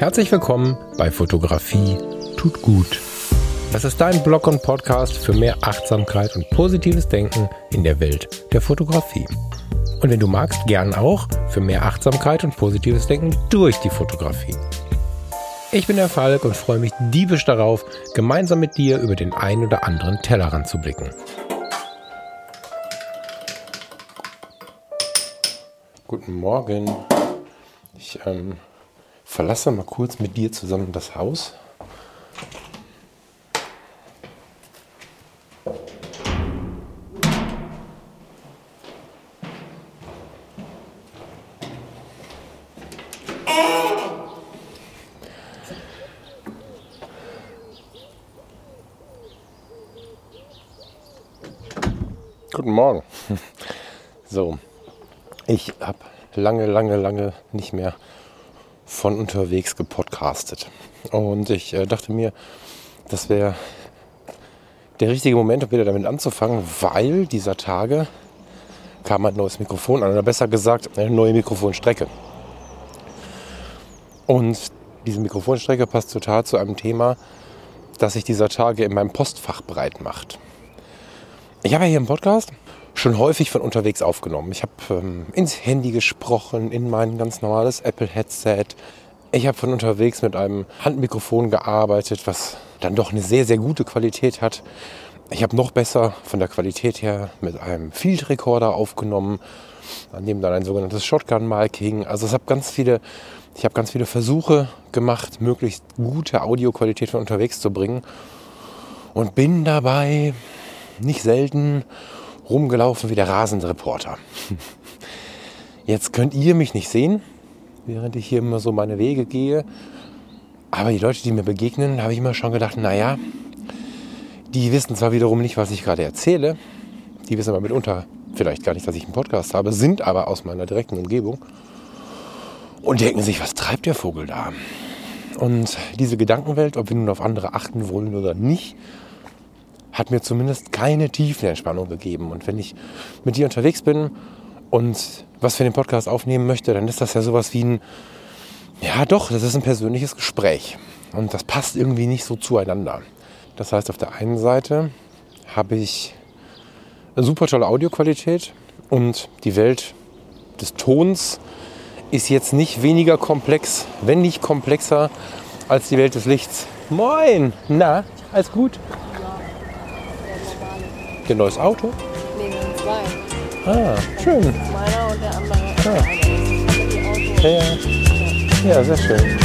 Herzlich willkommen bei Fotografie tut gut. Das ist dein Blog und Podcast für mehr Achtsamkeit und positives Denken in der Welt der Fotografie. Und wenn du magst, gern auch für mehr Achtsamkeit und positives Denken durch die Fotografie. Ich bin der Falk und freue mich diebisch darauf, gemeinsam mit dir über den ein oder anderen Tellerrand zu blicken. Guten Morgen. Ich ähm, verlasse mal kurz mit dir zusammen das Haus. Guten Morgen. So, ich habe lange, lange, lange nicht mehr von unterwegs gepodcastet. Und ich äh, dachte mir, das wäre der richtige Moment, um wieder damit anzufangen, weil dieser Tage kam ein neues Mikrofon an, oder besser gesagt, eine neue Mikrofonstrecke. Und diese Mikrofonstrecke passt total zu einem Thema, das sich dieser Tage in meinem Postfach breit macht. Ich habe ja hier im Podcast schon häufig von unterwegs aufgenommen. Ich habe ähm, ins Handy gesprochen, in mein ganz normales Apple-Headset. Ich habe von unterwegs mit einem Handmikrofon gearbeitet, was dann doch eine sehr, sehr gute Qualität hat. Ich habe noch besser von der Qualität her mit einem Field Recorder aufgenommen, an dem dann ein sogenanntes Shotgun-Mic hing. Also ich habe ganz viele, ich habe ganz viele Versuche gemacht, möglichst gute Audioqualität von unterwegs zu bringen und bin dabei nicht selten rumgelaufen wie der rasende Reporter. Jetzt könnt ihr mich nicht sehen, während ich hier immer so meine Wege gehe. Aber die Leute, die mir begegnen, habe ich immer schon gedacht, naja, die wissen zwar wiederum nicht, was ich gerade erzähle, die wissen aber mitunter vielleicht gar nicht, dass ich einen Podcast habe, sind aber aus meiner direkten Umgebung und denken sich, was treibt der Vogel da? Und diese Gedankenwelt, ob wir nun auf andere achten wollen oder nicht, hat mir zumindest keine Tiefenentspannung gegeben. Und wenn ich mit dir unterwegs bin und was für den Podcast aufnehmen möchte, dann ist das ja sowas wie ein, ja doch, das ist ein persönliches Gespräch. Und das passt irgendwie nicht so zueinander. Das heißt, auf der einen Seite habe ich eine super tolle Audioqualität und die Welt des Tons ist jetzt nicht weniger komplex, wenn nicht komplexer als die Welt des Lichts. Moin! Na, alles gut? Habt ihr ein neues Auto? Nee, zwei. Ah, schön. Meiner und der andere. Ah. Auto. Ja, ja. ja sehr schön.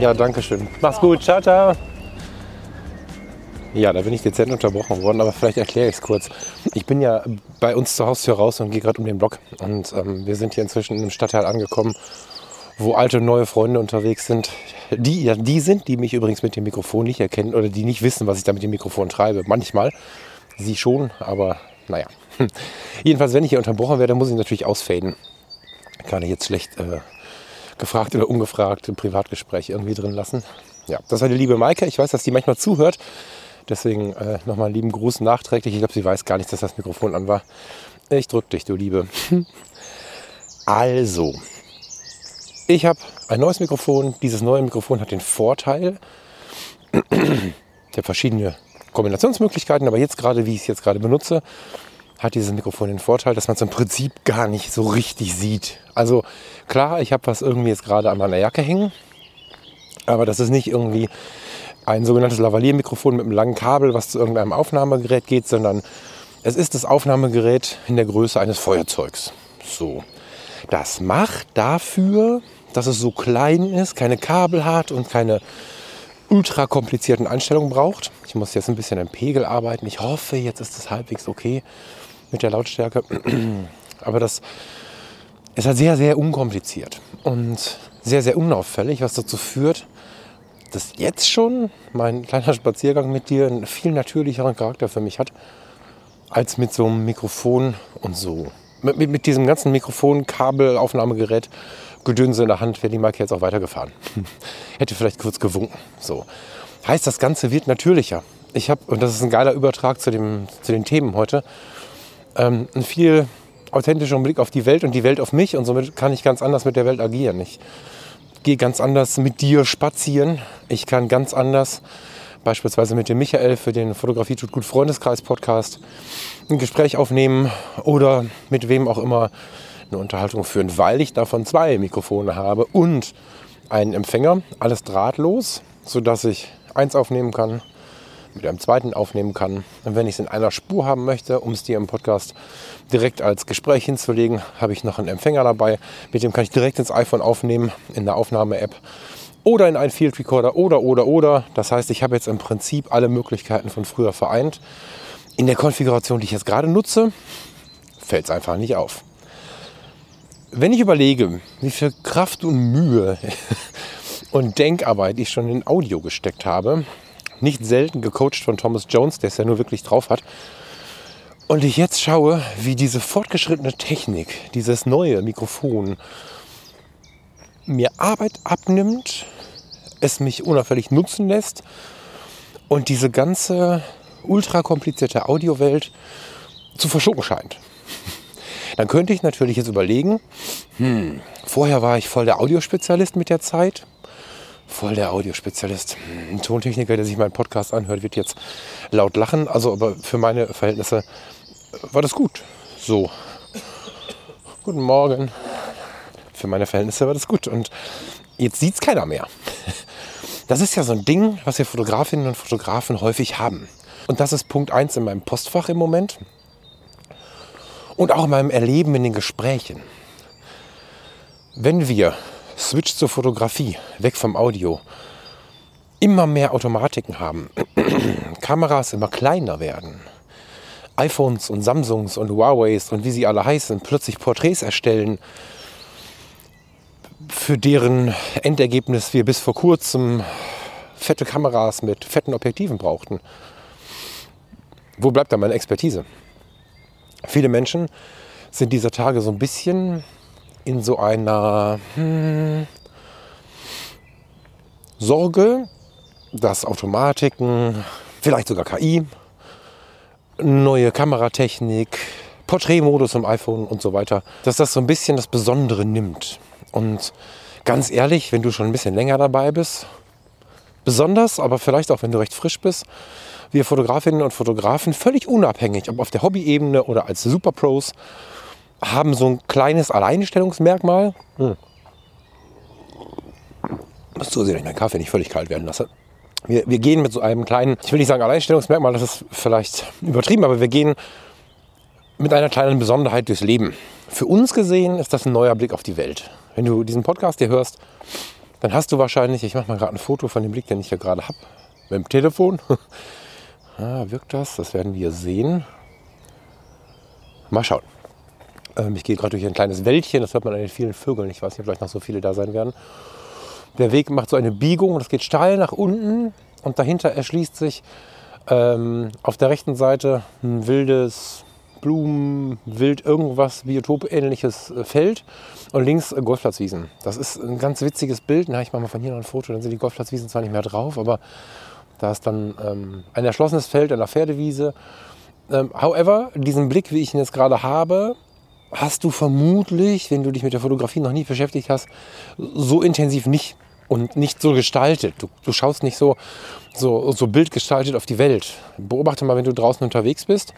Ja, danke schön. Mach's gut. Ciao, ciao. Ja, da bin ich dezent unterbrochen worden, aber vielleicht erkläre ich es kurz. Ich bin ja bei uns zur Haustür raus und gehe gerade um den Block. Und ähm, wir sind hier inzwischen in einem Stadtteil angekommen, wo alte und neue Freunde unterwegs sind. Die ja die sind, die mich übrigens mit dem Mikrofon nicht erkennen oder die nicht wissen, was ich da mit dem Mikrofon treibe. Manchmal. Sie schon, aber naja. Jedenfalls, wenn ich hier unterbrochen werde, muss ich natürlich ausfaden. Kann ich jetzt schlecht äh, gefragt oder ungefragt im Privatgespräch irgendwie drin lassen. Ja, das war die liebe Maike. Ich weiß, dass die manchmal zuhört. Deswegen äh, nochmal einen lieben Gruß nachträglich. Ich glaube, sie weiß gar nicht, dass das Mikrofon an war. Ich drück dich, du Liebe. Also, ich habe ein neues Mikrofon. Dieses neue Mikrofon hat den Vorteil, der verschiedene Kombinationsmöglichkeiten, aber jetzt gerade, wie ich es jetzt gerade benutze, hat dieses Mikrofon den Vorteil, dass man es im Prinzip gar nicht so richtig sieht. Also klar, ich habe was irgendwie jetzt gerade an meiner Jacke hängen, aber das ist nicht irgendwie ein sogenanntes Lavalier-Mikrofon mit einem langen Kabel, was zu irgendeinem Aufnahmegerät geht, sondern es ist das Aufnahmegerät in der Größe eines Feuerzeugs. So. Das macht dafür, dass es so klein ist, keine Kabel hat und keine ultra komplizierten Einstellungen braucht. Ich muss jetzt ein bisschen am Pegel arbeiten. Ich hoffe, jetzt ist es halbwegs okay mit der Lautstärke. Aber das ist halt sehr, sehr unkompliziert und sehr, sehr unauffällig, was dazu führt, dass jetzt schon mein kleiner Spaziergang mit dir einen viel natürlicheren Charakter für mich hat, als mit so einem Mikrofon und so. Mit, mit, mit diesem ganzen Mikrofon, Kabel, Aufnahmegerät, Gedönse in der Hand wäre die Marke jetzt auch weitergefahren. Hätte vielleicht kurz gewunken. So. Heißt, das Ganze wird natürlicher. ich habe, und das ist ein geiler Übertrag zu, dem, zu den Themen heute, ähm, einen viel authentischeren Blick auf die Welt und die Welt auf mich und somit kann ich ganz anders mit der Welt agieren. Ich gehe ganz anders mit dir spazieren. Ich kann ganz anders beispielsweise mit dem Michael für den Fotografie tut gut Freundeskreis Podcast ein Gespräch aufnehmen oder mit wem auch immer eine Unterhaltung führen, weil ich davon zwei Mikrofone habe und einen Empfänger, alles drahtlos, sodass ich eins aufnehmen kann, mit einem zweiten aufnehmen kann. Und wenn ich es in einer Spur haben möchte, um es dir im Podcast direkt als Gespräch hinzulegen, habe ich noch einen Empfänger dabei. Mit dem kann ich direkt ins iPhone aufnehmen, in der Aufnahme-App oder in einen Field Recorder oder, oder, oder. Das heißt, ich habe jetzt im Prinzip alle Möglichkeiten von früher vereint. In der Konfiguration, die ich jetzt gerade nutze, fällt es einfach nicht auf. Wenn ich überlege, wie viel Kraft und Mühe und Denkarbeit ich schon in Audio gesteckt habe, nicht selten gecoacht von Thomas Jones, der es ja nur wirklich drauf hat, und ich jetzt schaue, wie diese fortgeschrittene Technik, dieses neue Mikrofon mir Arbeit abnimmt, es mich unauffällig nutzen lässt und diese ganze ultra komplizierte Audiowelt zu verschlucken scheint. Dann könnte ich natürlich jetzt überlegen, hm, vorher war ich voll der Audiospezialist mit der Zeit, voll der Audiospezialist. Ein Tontechniker, der sich meinen Podcast anhört, wird jetzt laut lachen. Also, aber für meine Verhältnisse war das gut. So. Guten Morgen. Für meine Verhältnisse war das gut. Und jetzt sieht es keiner mehr. Das ist ja so ein Ding, was wir Fotografinnen und Fotografen häufig haben. Und das ist Punkt 1 in meinem Postfach im Moment. Und auch in meinem Erleben in den Gesprächen. Wenn wir Switch zur Fotografie, weg vom Audio, immer mehr Automatiken haben, Kameras immer kleiner werden, iPhones und Samsungs und Huaweis und wie sie alle heißen, plötzlich Porträts erstellen, für deren Endergebnis wir bis vor kurzem fette Kameras mit fetten Objektiven brauchten. Wo bleibt da meine Expertise? Viele Menschen sind dieser Tage so ein bisschen in so einer hm, Sorge, dass Automatiken, vielleicht sogar KI, neue Kameratechnik, Porträtmodus im iPhone und so weiter, dass das so ein bisschen das Besondere nimmt. Und ganz ehrlich, wenn du schon ein bisschen länger dabei bist, besonders, aber vielleicht auch wenn du recht frisch bist, wir Fotografinnen und Fotografen, völlig unabhängig, ob auf der Hobbyebene oder als Superpros, haben so ein kleines Alleinstellungsmerkmal. Hm. Muss zusehen, dass ich meinen Kaffee nicht völlig kalt werden lasse. Wir, wir gehen mit so einem kleinen, ich will nicht sagen Alleinstellungsmerkmal, das ist vielleicht übertrieben, aber wir gehen mit einer kleinen Besonderheit durchs Leben. Für uns gesehen ist das ein neuer Blick auf die Welt. Wenn du diesen Podcast hier hörst, dann hast du wahrscheinlich, ich mache mal gerade ein Foto von dem Blick, den ich hier gerade habe, mit dem Telefon. ah, wirkt das? Das werden wir sehen. Mal schauen. Ähm, ich gehe gerade durch ein kleines Wäldchen, das hört man an den vielen Vögeln. Ich weiß nicht, ob vielleicht noch so viele da sein werden. Der Weg macht so eine Biegung und es geht steil nach unten und dahinter erschließt sich ähm, auf der rechten Seite ein wildes Blumen, Wild, irgendwas Biotop-ähnliches äh, Feld und links äh, Golfplatzwiesen. Das ist ein ganz witziges Bild. Na, ich mache mal von hier noch ein Foto, dann sind die Golfplatzwiesen zwar nicht mehr drauf, aber da ist dann ähm, ein erschlossenes Feld an der Pferdewiese. Ähm, however, diesen Blick, wie ich ihn jetzt gerade habe, hast du vermutlich, wenn du dich mit der Fotografie noch nie beschäftigt hast, so intensiv nicht und nicht so gestaltet. Du, du schaust nicht so, so, so bildgestaltet auf die Welt. Beobachte mal, wenn du draußen unterwegs bist,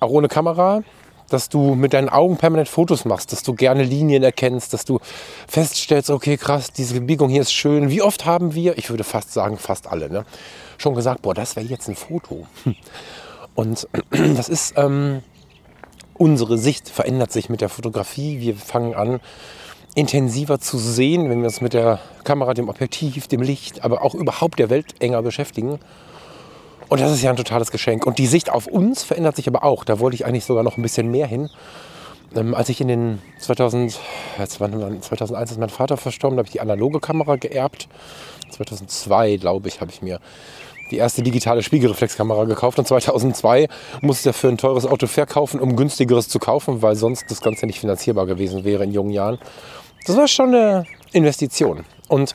auch ohne Kamera, dass du mit deinen Augen permanent Fotos machst, dass du gerne Linien erkennst, dass du feststellst, okay, krass, diese Biegung hier ist schön. Wie oft haben wir, ich würde fast sagen, fast alle, ne, schon gesagt, boah, das wäre jetzt ein Foto. Und das ist, ähm, unsere Sicht verändert sich mit der Fotografie. Wir fangen an, intensiver zu sehen, wenn wir uns mit der Kamera, dem Objektiv, dem Licht, aber auch überhaupt der Welt enger beschäftigen. Und das ist ja ein totales Geschenk. Und die Sicht auf uns verändert sich aber auch. Da wollte ich eigentlich sogar noch ein bisschen mehr hin. Ähm, als ich in den 2000, 2001 ist mein Vater verstorben, da habe ich die analoge Kamera geerbt. 2002, glaube ich, habe ich mir die erste digitale Spiegelreflexkamera gekauft und 2002 musste ich dafür ein teures Auto verkaufen, um günstigeres zu kaufen, weil sonst das Ganze nicht finanzierbar gewesen wäre in jungen Jahren. Das war schon eine Investition. Und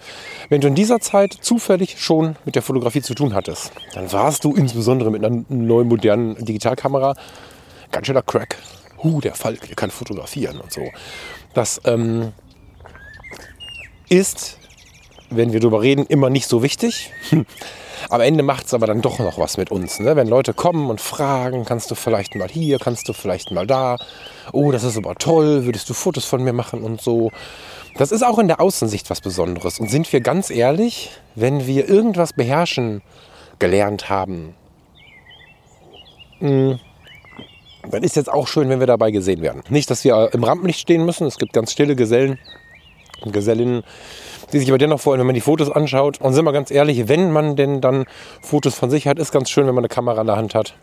wenn du in dieser Zeit zufällig schon mit der Fotografie zu tun hattest, dann warst du insbesondere mit einer neuen modernen Digitalkamera ganz schöner Crack. Huh, der Falk, der kann fotografieren und so. Das ähm, ist, wenn wir darüber reden, immer nicht so wichtig. Am Ende macht es aber dann doch noch was mit uns. Ne? Wenn Leute kommen und fragen, kannst du vielleicht mal hier, kannst du vielleicht mal da. Oh, das ist aber toll, würdest du Fotos von mir machen und so. Das ist auch in der Außensicht was Besonderes. Und sind wir ganz ehrlich, wenn wir irgendwas beherrschen gelernt haben, hm, dann ist jetzt auch schön, wenn wir dabei gesehen werden. Nicht, dass wir im Rampenlicht stehen müssen. Es gibt ganz stille Gesellen und Gesellinnen, die sich aber dennoch freuen, wenn man die Fotos anschaut. Und sind wir ganz ehrlich, wenn man denn dann Fotos von sich hat, ist ganz schön, wenn man eine Kamera in der Hand hat.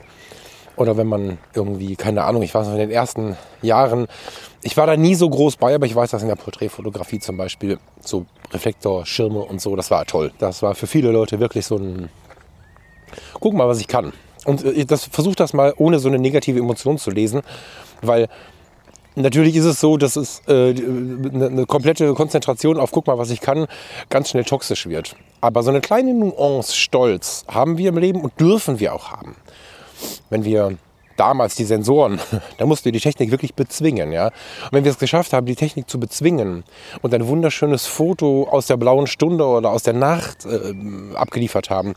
Oder wenn man irgendwie, keine Ahnung, ich weiß noch in den ersten Jahren, ich war da nie so groß bei, aber ich weiß, dass in der Porträtfotografie zum Beispiel so Reflektorschirme und so, das war toll. Das war für viele Leute wirklich so ein, guck mal, was ich kann. Und äh, das versucht das mal ohne so eine negative Emotion zu lesen, weil Natürlich ist es so, dass es äh, eine komplette Konzentration auf guck mal, was ich kann, ganz schnell toxisch wird. Aber so eine kleine Nuance Stolz haben wir im Leben und dürfen wir auch haben. Wenn wir damals die Sensoren, da mussten wir die Technik wirklich bezwingen. Ja? Und wenn wir es geschafft haben, die Technik zu bezwingen und ein wunderschönes Foto aus der blauen Stunde oder aus der Nacht äh, abgeliefert haben,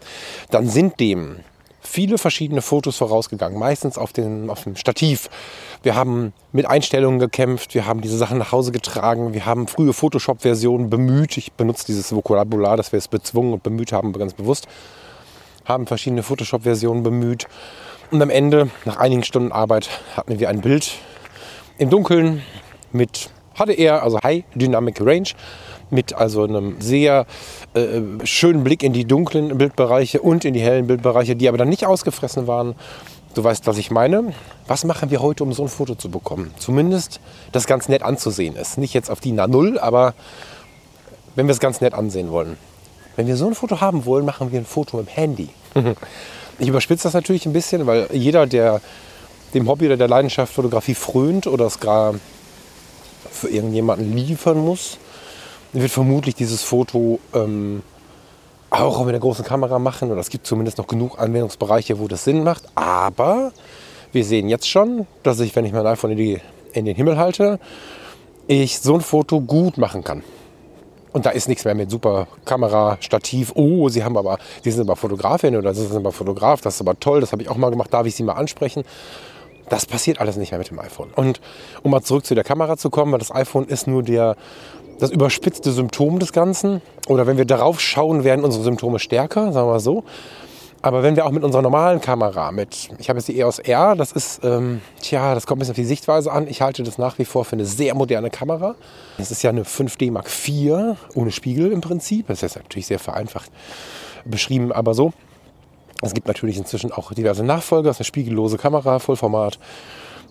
dann sind dem viele verschiedene Fotos vorausgegangen, meistens auf, den, auf dem Stativ. Wir haben mit Einstellungen gekämpft, wir haben diese Sachen nach Hause getragen, wir haben frühe Photoshop-Versionen bemüht. Ich benutze dieses Vokabular, dass wir es bezwungen und bemüht haben, ganz bewusst. Haben verschiedene Photoshop-Versionen bemüht. Und am Ende, nach einigen Stunden Arbeit, hatten wir ein Bild im Dunkeln mit HDR, also High Dynamic Range, mit also einem sehr äh, schönen Blick in die dunklen Bildbereiche und in die hellen Bildbereiche, die aber dann nicht ausgefressen waren. Du weißt, was ich meine. Was machen wir heute, um so ein Foto zu bekommen? Zumindest, das ganz nett anzusehen ist. Nicht jetzt auf die Na Null, aber wenn wir es ganz nett ansehen wollen. Wenn wir so ein Foto haben wollen, machen wir ein Foto dem Handy. Ich überspitze das natürlich ein bisschen, weil jeder, der dem Hobby oder der Leidenschaft Fotografie frönt oder es gerade für irgendjemanden liefern muss, wird vermutlich dieses Foto ähm, auch mit einer großen Kamera machen. Oder es gibt zumindest noch genug Anwendungsbereiche, wo das Sinn macht. Aber wir sehen jetzt schon, dass ich, wenn ich mein iPhone in, die, in den Himmel halte, ich so ein Foto gut machen kann. Und da ist nichts mehr mit super Kamera, Stativ. Oh, Sie haben aber, Sie sind aber Fotografin oder Sie sind aber Fotograf. Das ist aber toll. Das habe ich auch mal gemacht. Darf ich Sie mal ansprechen? Das passiert alles nicht mehr mit dem iPhone. Und um mal zurück zu der Kamera zu kommen, weil das iPhone ist nur der das überspitzte Symptom des Ganzen. Oder wenn wir darauf schauen, werden unsere Symptome stärker, sagen wir mal so. Aber wenn wir auch mit unserer normalen Kamera, mit, ich habe jetzt die EOS R, das ist, ähm, tja, das kommt ein bisschen auf die Sichtweise an. Ich halte das nach wie vor für eine sehr moderne Kamera. Das ist ja eine 5D Mark IV ohne Spiegel im Prinzip. Das ist natürlich sehr vereinfacht beschrieben, aber so. Es gibt natürlich inzwischen auch diverse Nachfolger. Das ist eine spiegellose Kamera, Vollformat.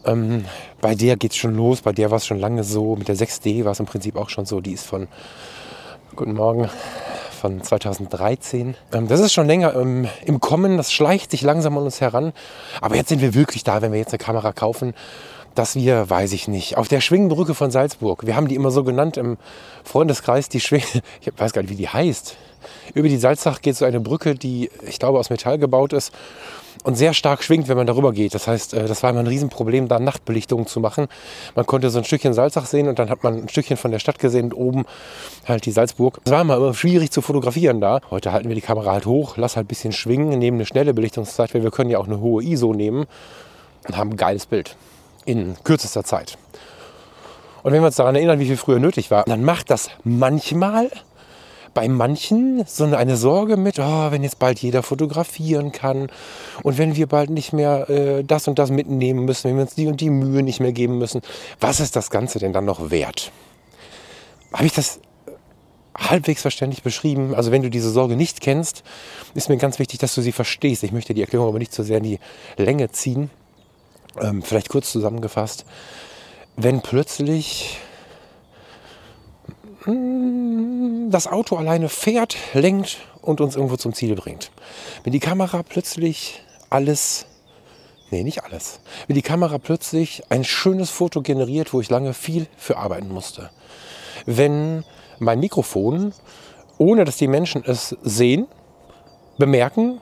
Ähm, bei der geht es schon los, bei der war es schon lange so. Mit der 6D war es im Prinzip auch schon so. Die ist von, guten Morgen, von 2013. Ähm, das ist schon länger ähm, im Kommen, das schleicht sich langsam an uns heran. Aber jetzt sind wir wirklich da, wenn wir jetzt eine Kamera kaufen, dass wir, weiß ich nicht, auf der Schwingenbrücke von Salzburg, wir haben die immer so genannt im Freundeskreis, die Schwing, ich weiß gar nicht, wie die heißt. Über die Salzach geht so eine Brücke, die, ich glaube, aus Metall gebaut ist und sehr stark schwingt, wenn man darüber geht. Das heißt, äh, das war immer ein Riesenproblem, da Nachtbelichtungen zu machen. Man konnte so ein Stückchen Salzach sehen und dann hat man ein Stückchen von der Stadt gesehen und oben halt die Salzburg. Es war immer schwierig zu fotografieren da. Heute halten wir die Kamera halt hoch, lass halt ein bisschen schwingen, nehmen eine schnelle Belichtungszeit, weil wir können ja auch eine hohe ISO nehmen und haben ein geiles Bild in kürzester Zeit. Und wenn wir uns daran erinnern, wie viel früher nötig war, dann macht das manchmal bei manchen so eine Sorge mit, oh, wenn jetzt bald jeder fotografieren kann und wenn wir bald nicht mehr äh, das und das mitnehmen müssen, wenn wir uns die und die Mühe nicht mehr geben müssen, was ist das Ganze denn dann noch wert? Habe ich das halbwegs verständlich beschrieben? Also wenn du diese Sorge nicht kennst, ist mir ganz wichtig, dass du sie verstehst. Ich möchte die Erklärung aber nicht so sehr in die Länge ziehen. Ähm, vielleicht kurz zusammengefasst. Wenn plötzlich das Auto alleine fährt, lenkt und uns irgendwo zum Ziel bringt. Wenn die Kamera plötzlich alles, nee, nicht alles, wenn die Kamera plötzlich ein schönes Foto generiert, wo ich lange viel für arbeiten musste. Wenn mein Mikrofon ohne dass die Menschen es sehen, bemerken,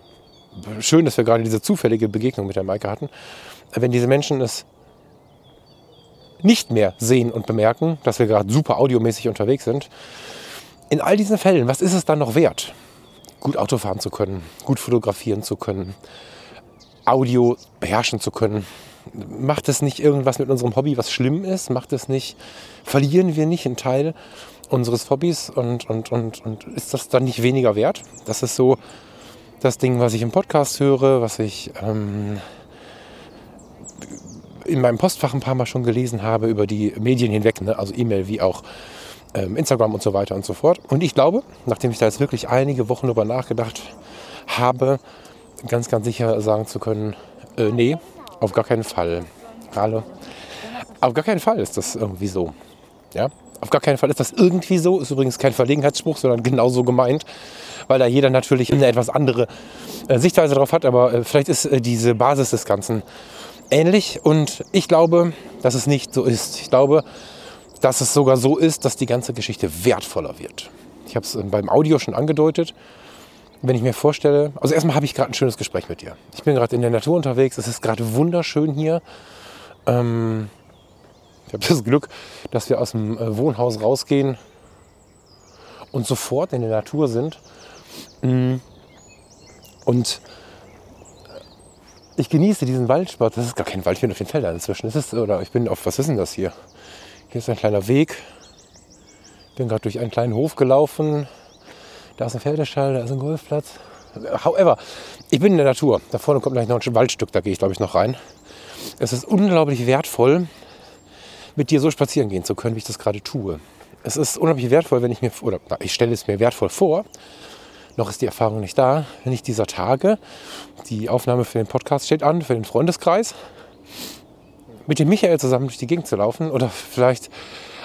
schön, dass wir gerade diese zufällige Begegnung mit der Maike hatten, wenn diese Menschen es nicht mehr sehen und bemerken, dass wir gerade super audiomäßig unterwegs sind, in all diesen Fällen, was ist es dann noch wert? Gut Auto fahren zu können, gut fotografieren zu können, Audio beherrschen zu können. Macht es nicht irgendwas mit unserem Hobby, was schlimm ist? Macht es nicht, verlieren wir nicht einen Teil unseres Hobbys und, und, und, und ist das dann nicht weniger wert? Das ist so das Ding, was ich im Podcast höre, was ich ähm, in meinem Postfach ein paar Mal schon gelesen habe über die Medien hinweg, ne? also E-Mail wie auch Instagram und so weiter und so fort. Und ich glaube, nachdem ich da jetzt wirklich einige Wochen drüber nachgedacht habe, ganz, ganz sicher sagen zu können, äh, nee, auf gar keinen Fall. Hallo. Auf gar keinen Fall ist das irgendwie so. Ja? Auf gar keinen Fall ist das irgendwie so. Ist übrigens kein Verlegenheitsspruch, sondern genauso gemeint, weil da jeder natürlich eine etwas andere äh, Sichtweise drauf hat. Aber äh, vielleicht ist äh, diese Basis des Ganzen ähnlich. Und ich glaube, dass es nicht so ist. Ich glaube, dass es sogar so ist, dass die ganze Geschichte wertvoller wird. Ich habe es äh, beim Audio schon angedeutet. Wenn ich mir vorstelle, also erstmal habe ich gerade ein schönes Gespräch mit dir. Ich bin gerade in der Natur unterwegs. Es ist gerade wunderschön hier. Ähm, ich habe das Glück, dass wir aus dem äh, Wohnhaus rausgehen und sofort in der Natur sind. Mm. Und ich genieße diesen Waldsport. Das ist gar kein Wald, ich bin auf den Feldern inzwischen. Ist, oder ich bin auf, was ist denn das hier? Hier ist ein kleiner Weg. Ich bin gerade durch einen kleinen Hof gelaufen. Da ist ein Pferdestall, da ist ein Golfplatz. However, ich bin in der Natur. Da vorne kommt gleich noch ein Waldstück, da gehe ich glaube ich noch rein. Es ist unglaublich wertvoll, mit dir so spazieren gehen zu können, wie ich das gerade tue. Es ist unheimlich wertvoll, wenn ich mir, oder ich stelle es mir wertvoll vor, noch ist die Erfahrung nicht da, wenn ich dieser Tage, die Aufnahme für den Podcast steht an, für den Freundeskreis, mit dem Michael zusammen durch die Gegend zu laufen oder vielleicht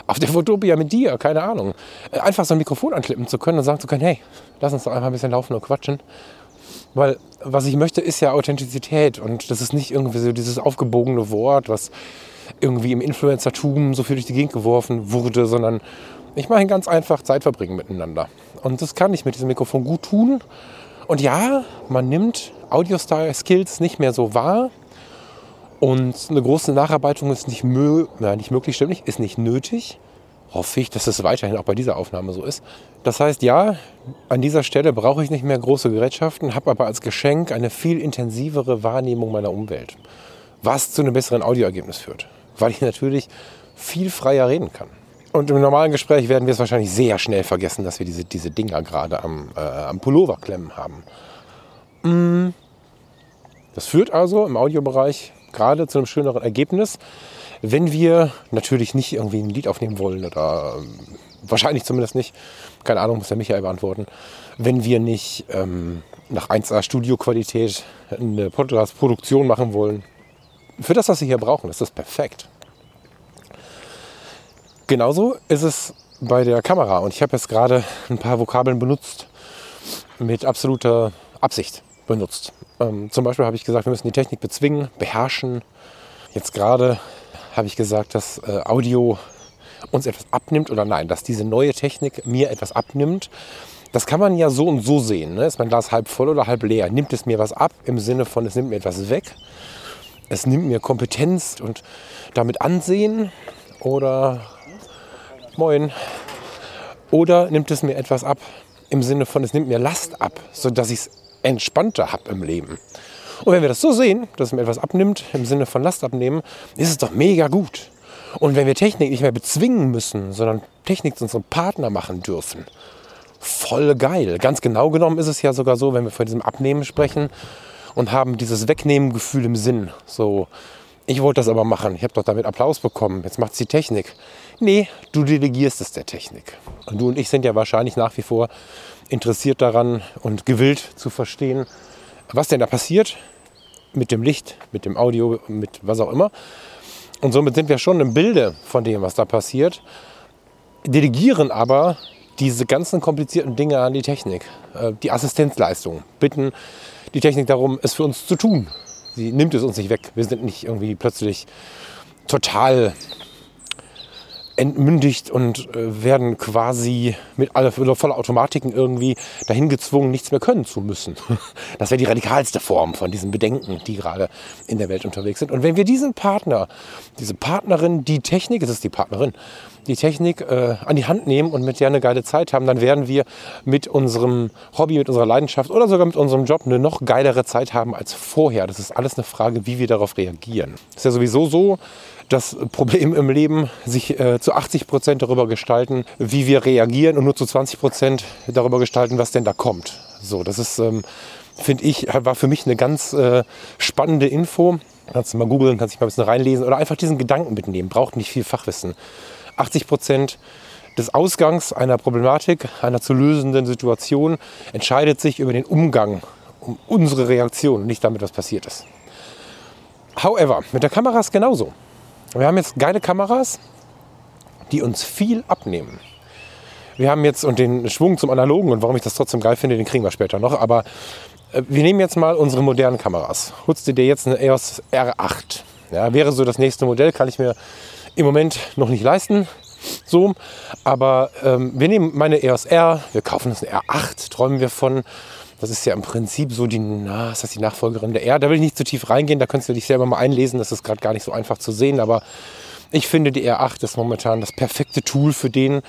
auf der Fotopia mit dir, keine Ahnung. Einfach so ein Mikrofon anklippen zu können und sagen zu können, hey, lass uns doch einfach ein bisschen laufen und quatschen. Weil was ich möchte, ist ja Authentizität und das ist nicht irgendwie so dieses aufgebogene Wort, was irgendwie im Influencertum so viel durch die Gegend geworfen wurde, sondern ich mache ganz einfach Zeit verbringen miteinander. Und das kann ich mit diesem Mikrofon gut tun. Und ja, man nimmt Audio-Style-Skills nicht mehr so wahr. Und eine große Nacharbeitung ist nicht, mö nein, nicht möglich, stimmt nicht, ist nicht nötig. Hoffe ich, dass es weiterhin auch bei dieser Aufnahme so ist. Das heißt, ja, an dieser Stelle brauche ich nicht mehr große Gerätschaften, habe aber als Geschenk eine viel intensivere Wahrnehmung meiner Umwelt was zu einem besseren Audioergebnis führt. Weil ich natürlich viel freier reden kann. Und im normalen Gespräch werden wir es wahrscheinlich sehr schnell vergessen, dass wir diese, diese Dinger gerade am, äh, am Pullover klemmen haben. Mm. Das führt also im Audiobereich gerade zu einem schöneren Ergebnis, wenn wir natürlich nicht irgendwie ein Lied aufnehmen wollen oder äh, wahrscheinlich zumindest nicht, keine Ahnung, muss der Michael beantworten, wenn wir nicht ähm, nach 1A Studioqualität eine Podcast-Produktion machen wollen, für das, was Sie hier brauchen, ist das perfekt. Genauso ist es bei der Kamera. Und ich habe jetzt gerade ein paar Vokabeln benutzt, mit absoluter Absicht benutzt. Ähm, zum Beispiel habe ich gesagt, wir müssen die Technik bezwingen, beherrschen. Jetzt gerade habe ich gesagt, dass äh, Audio uns etwas abnimmt oder nein, dass diese neue Technik mir etwas abnimmt. Das kann man ja so und so sehen. Ne? Ist mein Glas halb voll oder halb leer? Nimmt es mir was ab im Sinne von, es nimmt mir etwas weg? es nimmt mir Kompetenz und damit Ansehen oder moin oder nimmt es mir etwas ab im Sinne von es nimmt mir Last ab, sodass ich es entspannter habe im Leben. Und wenn wir das so sehen, dass mir etwas abnimmt im Sinne von Last abnehmen, ist es doch mega gut. Und wenn wir Technik nicht mehr bezwingen müssen, sondern Technik zu unserem Partner machen dürfen, voll geil. Ganz genau genommen ist es ja sogar so, wenn wir von diesem Abnehmen sprechen, und haben dieses Wegnehmen-Gefühl im Sinn. So, ich wollte das aber machen, ich habe doch damit Applaus bekommen, jetzt macht es die Technik. Nee, du delegierst es der Technik. Und du und ich sind ja wahrscheinlich nach wie vor interessiert daran und gewillt zu verstehen, was denn da passiert mit dem Licht, mit dem Audio, mit was auch immer. Und somit sind wir schon im Bilde von dem, was da passiert, delegieren aber diese ganzen komplizierten Dinge an die Technik, äh, die Assistenzleistung, bitten die Technik darum, es für uns zu tun. Sie nimmt es uns nicht weg. Wir sind nicht irgendwie plötzlich total entmündigt und äh, werden quasi mit aller, voller Automatiken irgendwie dahin gezwungen, nichts mehr können zu müssen. Das wäre die radikalste Form von diesen Bedenken, die gerade in der Welt unterwegs sind. Und wenn wir diesen Partner, diese Partnerin, die Technik, es ist die Partnerin, die Technik äh, an die Hand nehmen und mit der eine geile Zeit haben, dann werden wir mit unserem Hobby, mit unserer Leidenschaft oder sogar mit unserem Job eine noch geilere Zeit haben als vorher. Das ist alles eine Frage, wie wir darauf reagieren. Ist ja sowieso so, das Problem im Leben sich äh, zu 80 Prozent darüber gestalten, wie wir reagieren und nur zu 20 Prozent darüber gestalten, was denn da kommt. So, das ist, ähm, finde ich, war für mich eine ganz äh, spannende Info. Kannst du mal googeln, kannst dich mal ein bisschen reinlesen oder einfach diesen Gedanken mitnehmen. Braucht nicht viel Fachwissen. 80 Prozent des Ausgangs einer Problematik, einer zu lösenden Situation entscheidet sich über den Umgang, um unsere Reaktion, nicht damit, was passiert ist. However, mit der Kamera ist genauso. Wir haben jetzt geile Kameras, die uns viel abnehmen. Wir haben jetzt, und den Schwung zum Analogen und warum ich das trotzdem geil finde, den kriegen wir später noch. Aber äh, wir nehmen jetzt mal unsere modernen Kameras. Holst du dir jetzt eine EOS R8? Ja, wäre so das nächste Modell, kann ich mir im Moment noch nicht leisten. So, aber ähm, wir nehmen meine EOS R, wir kaufen uns eine R8, träumen wir von. Das ist ja im Prinzip so die, na, ist das die Nachfolgerin der R. Da will ich nicht zu tief reingehen, da kannst du dich selber mal einlesen. Das ist gerade gar nicht so einfach zu sehen. Aber ich finde, die R8 ist momentan das perfekte Tool für den,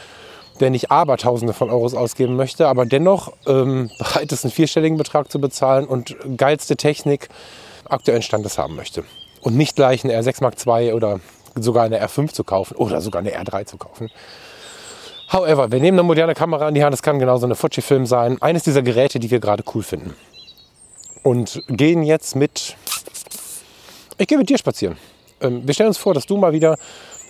der nicht aber Tausende von Euros ausgeben möchte, aber dennoch ähm, bereit ist, einen vierstelligen Betrag zu bezahlen und geilste Technik aktuellen Standes haben möchte. Und nicht gleich eine R6 Mark II oder sogar eine R5 zu kaufen oder sogar eine R3 zu kaufen. However, wir nehmen eine moderne Kamera in die Hand, das kann genauso eine Fujifilm sein, eines dieser Geräte, die wir gerade cool finden. Und gehen jetzt mit, ich gehe mit dir spazieren. Ähm, wir stellen uns vor, dass du mal wieder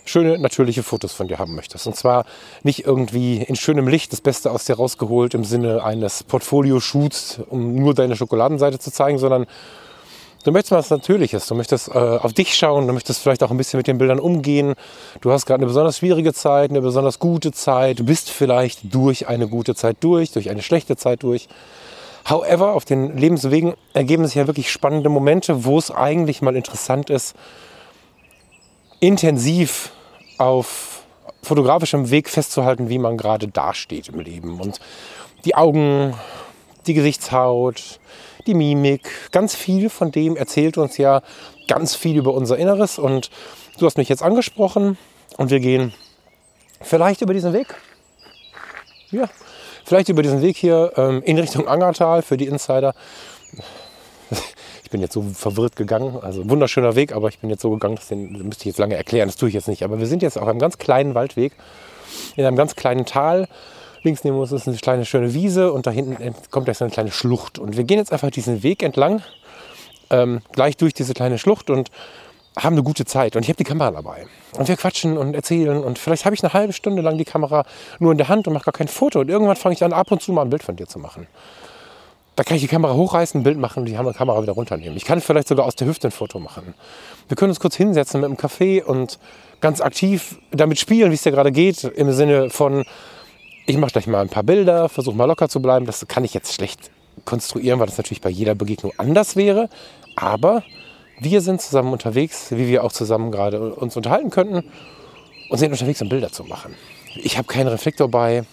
schöne, natürliche Fotos von dir haben möchtest. Und zwar nicht irgendwie in schönem Licht das Beste aus dir rausgeholt im Sinne eines Portfolio-Shoots, um nur deine Schokoladenseite zu zeigen, sondern Du möchtest was Natürliches, du möchtest äh, auf dich schauen, du möchtest vielleicht auch ein bisschen mit den Bildern umgehen. Du hast gerade eine besonders schwierige Zeit, eine besonders gute Zeit. Du bist vielleicht durch eine gute Zeit durch, durch eine schlechte Zeit durch. However, auf den Lebenswegen ergeben sich ja wirklich spannende Momente, wo es eigentlich mal interessant ist, intensiv auf fotografischem Weg festzuhalten, wie man gerade dasteht im Leben. Und die Augen, die Gesichtshaut, die Mimik, ganz viel von dem erzählt uns ja ganz viel über unser Inneres. Und du hast mich jetzt angesprochen und wir gehen vielleicht über diesen Weg. Ja, vielleicht über diesen Weg hier ähm, in Richtung Angertal für die Insider. Ich bin jetzt so verwirrt gegangen, also wunderschöner Weg, aber ich bin jetzt so gegangen, das müsste ich jetzt lange erklären, das tue ich jetzt nicht. Aber wir sind jetzt auf einem ganz kleinen Waldweg, in einem ganz kleinen Tal Links neben uns ist eine kleine schöne Wiese und da hinten kommt so eine kleine Schlucht. Und wir gehen jetzt einfach diesen Weg entlang, ähm, gleich durch diese kleine Schlucht und haben eine gute Zeit. Und ich habe die Kamera dabei. Und wir quatschen und erzählen. Und vielleicht habe ich eine halbe Stunde lang die Kamera nur in der Hand und mache gar kein Foto. Und irgendwann fange ich an, ab und zu mal ein Bild von dir zu machen. Da kann ich die Kamera hochreißen, ein Bild machen und die Kamera wieder runternehmen. Ich kann vielleicht sogar aus der Hüfte ein Foto machen. Wir können uns kurz hinsetzen mit einem Kaffee und ganz aktiv damit spielen, wie es dir gerade geht. Im Sinne von, ich mache gleich mal ein paar Bilder, versuche mal locker zu bleiben. Das kann ich jetzt schlecht konstruieren, weil das natürlich bei jeder Begegnung anders wäre. Aber wir sind zusammen unterwegs, wie wir auch zusammen gerade uns unterhalten könnten und sind unterwegs, um Bilder zu machen. Ich habe keinen Reflektor bei,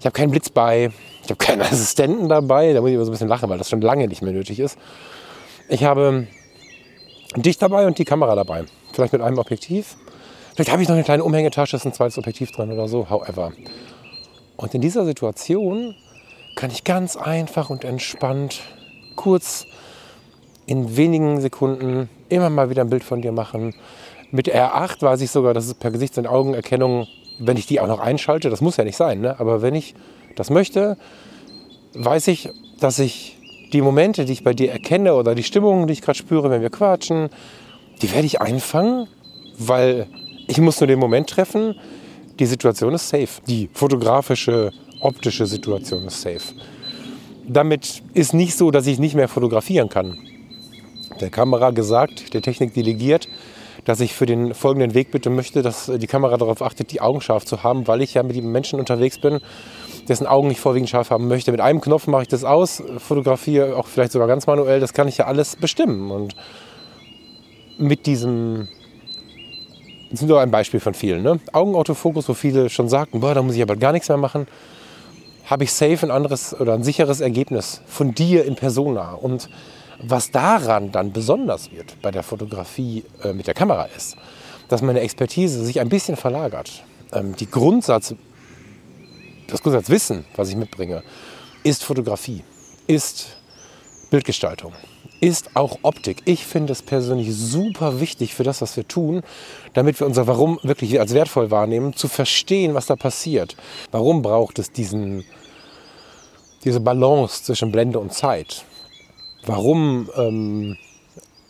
ich habe keinen Blitz bei, ich habe keinen Assistenten dabei. Da muss ich immer so ein bisschen lachen, weil das schon lange nicht mehr nötig ist. Ich habe dich dabei und die Kamera dabei. Vielleicht mit einem Objektiv. Vielleicht habe ich noch eine kleine Umhängetasche, ist ein zweites Objektiv drin oder so. However. Und in dieser Situation kann ich ganz einfach und entspannt kurz in wenigen Sekunden immer mal wieder ein Bild von dir machen. Mit R8 weiß ich sogar, dass es per Gesichts- und Augenerkennung, wenn ich die auch noch einschalte, das muss ja nicht sein, ne? aber wenn ich das möchte, weiß ich, dass ich die Momente, die ich bei dir erkenne oder die Stimmung, die ich gerade spüre, wenn wir quatschen, die werde ich einfangen, weil ich muss nur den Moment treffen, die Situation ist safe. Die fotografische, optische Situation ist safe. Damit ist nicht so, dass ich nicht mehr fotografieren kann. Der Kamera gesagt, der Technik delegiert, dass ich für den folgenden Weg bitte möchte, dass die Kamera darauf achtet, die Augen scharf zu haben, weil ich ja mit einem Menschen unterwegs bin, dessen Augen ich vorwiegend scharf haben möchte. Mit einem Knopf mache ich das aus, fotografiere auch vielleicht sogar ganz manuell, das kann ich ja alles bestimmen. Und mit diesem Das ist nur ein Beispiel von vielen. Ne? Augenautofokus, wo viele schon sagten, boah, da muss ich aber gar nichts mehr machen, habe ich safe ein anderes oder ein sicheres Ergebnis von dir in Persona. Und was daran dann besonders wird bei der Fotografie äh, mit der Kamera ist, dass meine Expertise sich ein bisschen verlagert. Ähm, die Grundsatz, das Grundsatzwissen, was ich mitbringe, ist Fotografie, ist Bildgestaltung, ist auch Optik. Ich finde es persönlich super wichtig für das, was wir tun, damit wir unser Warum wirklich als wertvoll wahrnehmen, zu verstehen, was da passiert. Warum braucht es diesen, diese Balance zwischen Blende und Zeit? Warum ähm,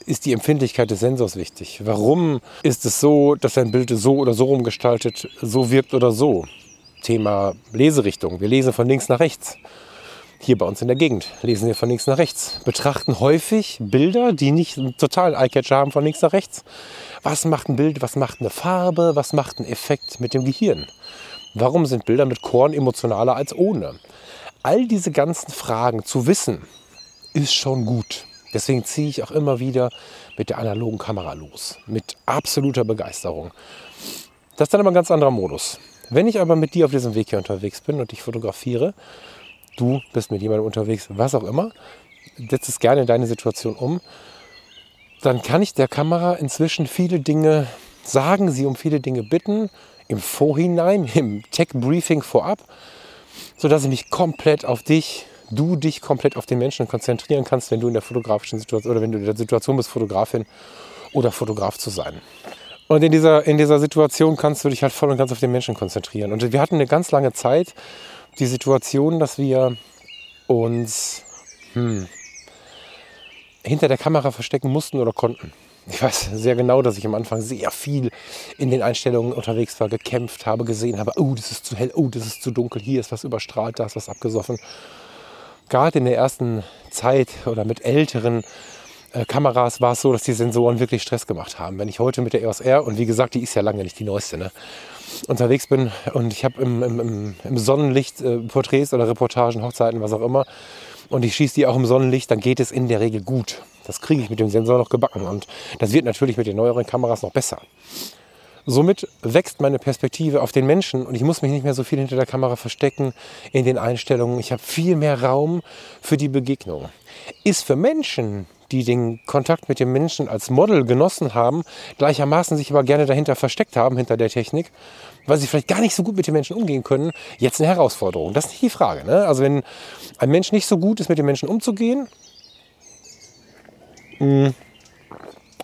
ist die Empfindlichkeit des Sensors wichtig? Warum ist es so, dass ein Bild so oder so rumgestaltet, so wirkt oder so? Thema Leserichtung. Wir lesen von links nach rechts. Hier bei uns in der Gegend lesen wir von links nach rechts. Betrachten häufig Bilder, die nicht einen totalen Eyecatcher haben von links nach rechts. Was macht ein Bild? Was macht eine Farbe? Was macht ein Effekt mit dem Gehirn? Warum sind Bilder mit Korn emotionaler als ohne? All diese ganzen Fragen zu wissen, ist schon gut. Deswegen ziehe ich auch immer wieder mit der analogen Kamera los. Mit absoluter Begeisterung. Das ist dann immer ein ganz anderer Modus. Wenn ich aber mit dir auf diesem Weg hier unterwegs bin und dich fotografiere, du bist mit jemandem unterwegs, was auch immer, setzt es gerne in deine Situation um, dann kann ich der Kamera inzwischen viele Dinge sagen, sie um viele Dinge bitten, im Vorhinein, im Tech-Briefing vorab, sodass ich mich komplett auf dich du dich komplett auf den Menschen konzentrieren kannst, wenn du in der fotografischen Situation oder wenn du in der Situation bist, Fotografin oder Fotograf zu sein. Und in dieser, in dieser Situation kannst du dich halt voll und ganz auf den Menschen konzentrieren. Und wir hatten eine ganz lange Zeit die Situation, dass wir uns hm, hinter der Kamera verstecken mussten oder konnten. Ich weiß sehr genau, dass ich am Anfang sehr viel in den Einstellungen unterwegs war, gekämpft habe, gesehen habe, oh, das ist zu hell, oh, das ist zu dunkel, hier ist was überstrahlt, da ist was abgesoffen gerade in der ersten Zeit oder mit älteren äh, Kameras war es so, dass die Sensoren wirklich Stress gemacht haben. Wenn ich heute mit der EOS R, und wie gesagt, die ist ja lange nicht die neueste, ne, unterwegs bin und ich habe im, im, im, Sonnenlicht äh, Porträts oder Reportagen, Hochzeiten, was auch immer, und ich schieße die auch im Sonnenlicht, dann geht es in der Regel gut. Das kriege ich mit dem Sensor noch gebacken und das wird natürlich mit den neueren Kameras noch besser. Somit wächst meine Perspektive auf den Menschen und ich muss mich nicht mehr so viel hinter der Kamera verstecken in den Einstellungen. Ich habe viel mehr Raum für die Begegnung. Ist für Menschen, die den Kontakt mit dem Menschen als Model genossen haben, gleichermaßen sich aber gerne dahinter versteckt haben, hinter der Technik, weil sie vielleicht gar nicht so gut mit den Menschen umgehen können, jetzt eine Herausforderung. Das ist nicht die Frage. Ne? Also wenn ein Mensch nicht so gut ist, mit den Menschen umzugehen, mh,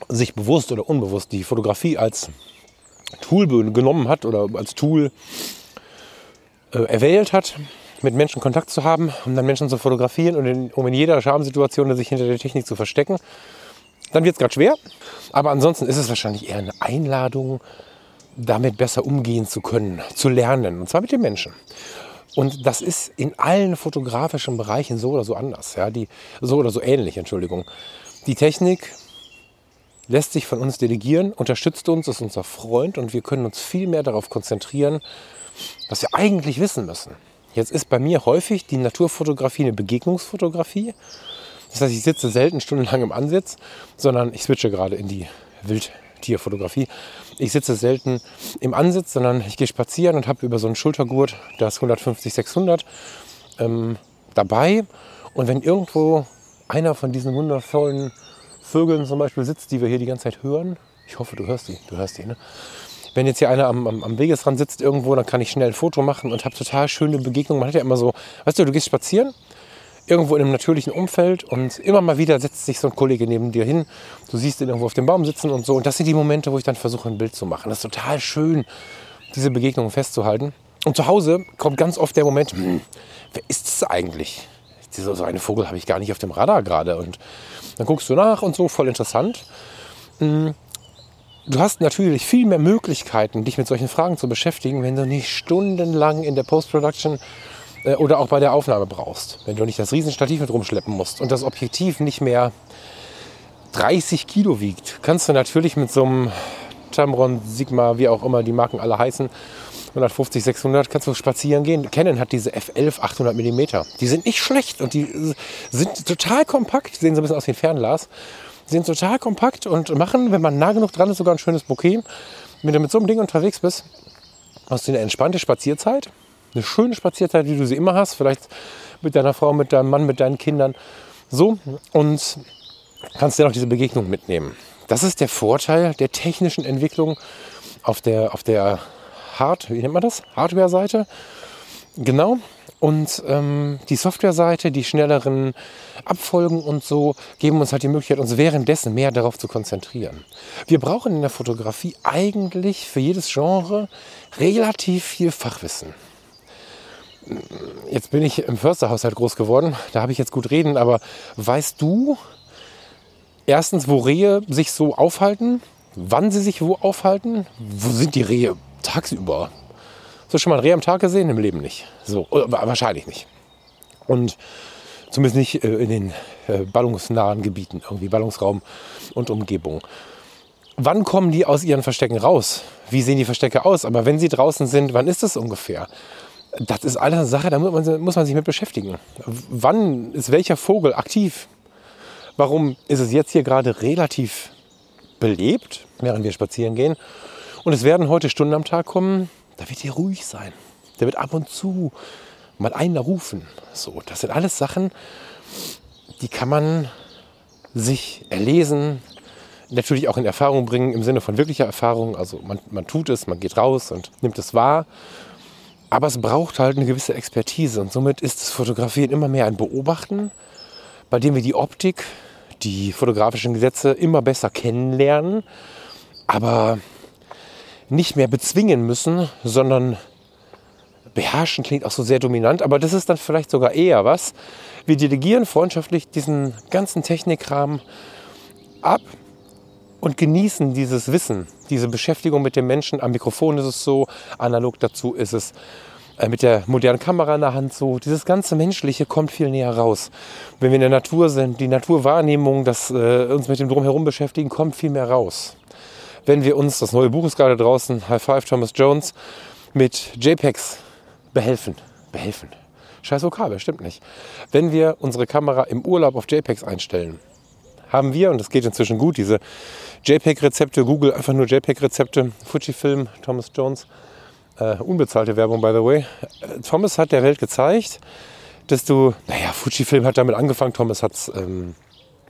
sich bewusst oder unbewusst die Fotografie als Tool genommen hat oder als Tool äh, erwählt hat, mit Menschen Kontakt zu haben, um dann Menschen zu fotografieren und in, um in jeder Schamsituation sich hinter der Technik zu verstecken, dann wird es gerade schwer. Aber ansonsten ist es wahrscheinlich eher eine Einladung, damit besser umgehen zu können, zu lernen, und zwar mit den Menschen. Und das ist in allen fotografischen Bereichen so oder so anders, ja, die, so oder so ähnlich, Entschuldigung. Die Technik lässt sich von uns delegieren, unterstützt uns, ist unser Freund und wir können uns viel mehr darauf konzentrieren, was wir eigentlich wissen müssen. Jetzt ist bei mir häufig die Naturfotografie eine Begegnungsfotografie. Das heißt, ich sitze selten stundenlang im Ansitz, sondern ich switche gerade in die Wildtierfotografie. Ich sitze selten im Ansitz, sondern ich gehe spazieren und habe über so einen Schultergurt das 150-600 ähm, dabei. Und wenn irgendwo einer von diesen wundervollen Vögeln zum Beispiel sitzt, die wir hier die ganze Zeit hören. Ich hoffe, du hörst die. Du hörst die, ne? Wenn jetzt hier einer am, am, am Wegesrand sitzt irgendwo, dann kann ich schnell ein Foto machen und habe total schöne Begegnungen. Man hat ja immer so, weißt du, du gehst spazieren, irgendwo in einem natürlichen Umfeld und immer mal wieder setzt sich so ein Kollege neben dir hin. Du siehst ihn irgendwo auf dem Baum sitzen und so. Und das sind die Momente, wo ich dann versuche, ein Bild zu machen. Das ist total schön, diese Begegnungen festzuhalten. Und zu Hause kommt ganz oft der Moment, hm, wer ist es eigentlich? So eine Vogel habe ich gar nicht auf dem Radar gerade. Und dann guckst du nach und so, voll interessant. Mm, du hast natürlich viel mehr Möglichkeiten, dich mit solchen Fragen zu beschäftigen, wenn du nicht stundenlang in der Post-Production äh, oder auch bei der Aufnahme brauchst. Wenn du nicht das Riesenstativ mit rumschleppen musst und das Objektiv nicht mehr 30 Kilo wiegt, kannst du natürlich mit so einem Tamron, Sigma, wie auch immer die Marken alle heißen, 150, 600 kannst du spazieren gehen. Canon hat diese F11 800 mm. Die sind nicht schlecht und die sind total kompakt. Sehen so ein bisschen aus wie ein Fernglas. Sind total kompakt und machen, wenn man nah genug dran ist, sogar ein schönes Bouquet. wenn du mit so einem Ding unterwegs bist, hast du eine entspannte Spazierzeit, eine schöne Spazierzeit, wie du sie immer hast, vielleicht mit deiner Frau, mit deinem Mann, mit deinen Kindern. So, und kannst dennoch diese Begegnung mitnehmen. Das ist der Vorteil der technischen Entwicklung auf der, auf der Hard, wie nennt man das? Hardware-Seite. Genau. Und ähm, die Software-Seite, die schnelleren Abfolgen und so, geben uns halt die Möglichkeit, uns währenddessen mehr darauf zu konzentrieren. Wir brauchen in der Fotografie eigentlich für jedes Genre relativ viel Fachwissen. Jetzt bin ich im Försterhaushalt groß geworden, da habe ich jetzt gut reden, aber weißt du erstens, wo Rehe sich so aufhalten, wann sie sich wo aufhalten, wo sind die Rehe tagsüber? Du schon mal ein Reh am Tag gesehen? Im Leben nicht. So, wahrscheinlich nicht. Und zumindest nicht äh, in den äh, ballungsnahen Gebieten, irgendwie Ballungsraum und Umgebung. Wann kommen die aus ihren Verstecken raus? Wie sehen die Verstecke aus? Aber wenn sie draußen sind, wann ist das ungefähr? Das ist alles eine Sache, da muss man, muss man sich mit beschäftigen. Wann ist welcher Vogel aktiv? Warum ist es jetzt hier gerade relativ belebt, während wir spazieren gehen? Und es werden heute Stunden am Tag kommen, da wird hier ruhig sein. Der wird ab und zu mal einer rufen. So, das sind alles Sachen, die kann man sich erlesen, natürlich auch in Erfahrung bringen im Sinne von wirklicher Erfahrung. Also man, man tut es, man geht raus und nimmt es wahr. Aber es braucht halt eine gewisse Expertise und somit ist das Fotografieren immer mehr ein Beobachten, bei dem wir die Optik, die fotografischen Gesetze immer besser kennenlernen, aber nicht mehr bezwingen müssen, sondern beherrschen klingt auch so sehr dominant, aber das ist dann vielleicht sogar eher was. Wir delegieren freundschaftlich diesen ganzen Technikrahmen ab und genießen dieses Wissen, diese Beschäftigung mit dem Menschen. Am Mikrofon ist es so, analog dazu ist es äh, mit der modernen Kamera in der Hand so. Dieses ganze Menschliche kommt viel näher raus. Wenn wir in der Natur sind, die Naturwahrnehmung, das äh, uns mit dem Drumherum beschäftigen, kommt viel mehr raus wenn wir uns, das neue Buch ist gerade draußen, High Five Thomas Jones, mit JPEGs behelfen. Behelfen. Scheiß Vokabel, stimmt nicht. Wenn wir unsere Kamera im Urlaub auf JPEGs einstellen, haben wir, und das geht inzwischen gut, diese JPEG-Rezepte, Google einfach nur JPEG-Rezepte, Fujifilm, Thomas Jones, äh, unbezahlte Werbung, by the way. Äh, Thomas hat der Welt gezeigt, dass du, naja, Fujifilm hat damit angefangen, Thomas hat es ähm,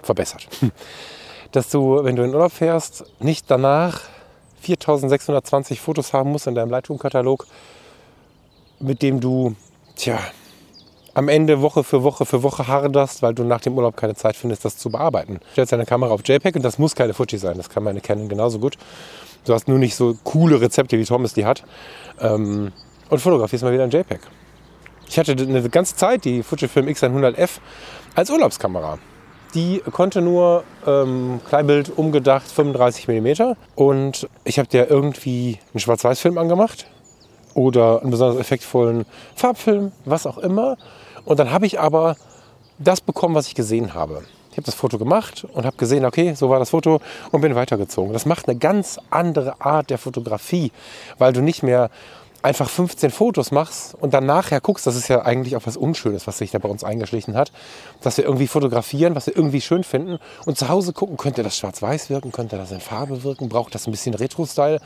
verbessert dass du, wenn du in Urlaub fährst, nicht danach 4620 Fotos haben musst in deinem Lightroom-Katalog, mit dem du, tja, am Ende Woche für Woche für Woche harderst, weil du nach dem Urlaub keine Zeit findest, das zu bearbeiten. Du stellst deine Kamera auf JPEG und das muss keine Fuji sein, das kann meine Canon genauso gut. Du hast nur nicht so coole Rezepte, wie Thomas die hat. Ähm, und fotografierst mal wieder ein JPEG. Ich hatte eine ganze Zeit die Fujifilm X100F als Urlaubskamera. Die konnte nur ähm, Kleinbild umgedacht 35 mm. Und ich habe der irgendwie einen Schwarz-Weiß-Film angemacht oder einen besonders effektvollen Farbfilm, was auch immer. Und dann habe ich aber das bekommen, was ich gesehen habe. Ich habe das Foto gemacht und habe gesehen, okay, so war das Foto und bin weitergezogen. Das macht eine ganz andere Art der Fotografie, weil du nicht mehr einfach 15 Fotos machst und dann nachher guckst, das ist ja eigentlich auch was Unschönes, was sich da bei uns eingeschlichen hat, dass wir irgendwie fotografieren, was wir irgendwie schön finden und zu Hause gucken, könnte das schwarz-weiß wirken, könnte das in Farbe wirken, braucht das ein bisschen Retro-Style.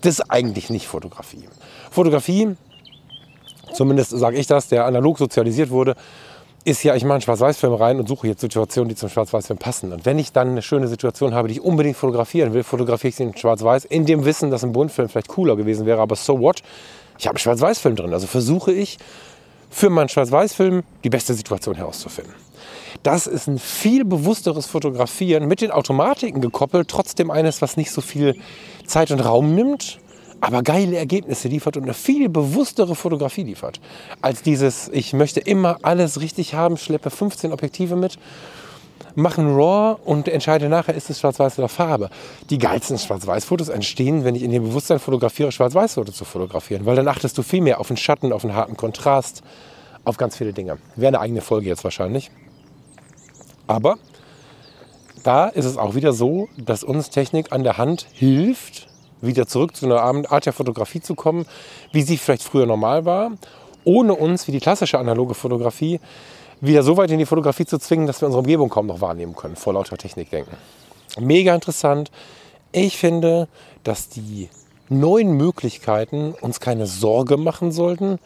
Das ist eigentlich nicht Fotografie. Fotografie, zumindest sage ich das, der analog sozialisiert wurde, ist ja, ich mache einen Schwarz-Weiß-Film rein und suche jetzt Situationen, die zum Schwarz-Weiß-Film passen. Und wenn ich dann eine schöne Situation habe, die ich unbedingt fotografieren will, fotografiere ich sie in Schwarz-Weiß, in dem Wissen, dass ein Buntfilm vielleicht cooler gewesen wäre, aber so what? Ich habe einen Schwarz-Weiß-Film drin. Also versuche ich für meinen Schwarz-Weiß-Film die beste Situation herauszufinden. Das ist ein viel bewussteres Fotografieren mit den Automatiken gekoppelt, trotzdem eines, was nicht so viel Zeit und Raum nimmt aber geile Ergebnisse liefert und eine viel bewusstere Fotografie liefert. Als dieses, ich möchte immer alles richtig haben, schleppe 15 Objektive mit, mache ein RAW und entscheide nachher, ist es schwarz-weiß oder Farbe. Die geilsten Schwarz-Weiß-Fotos entstehen, wenn ich in dem Bewusstsein fotografiere, Schwarz-Weiß-Fotos zu fotografieren. Weil dann achtest du viel mehr auf den Schatten, auf den harten Kontrast, auf ganz viele Dinge. Wäre eine eigene Folge jetzt wahrscheinlich. Aber da ist es auch wieder so, dass uns Technik an der Hand hilft, wieder zurück zu einer Art der Fotografie zu kommen, wie sie vielleicht früher normal war, ohne uns, wie die klassische analoge Fotografie, wieder so weit in die Fotografie zu zwingen, dass wir unsere Umgebung kaum noch wahrnehmen können, vor lauter Technik denken. Mega interessant. Ich finde, dass die neuen Möglichkeiten uns keine Sorge machen sollten,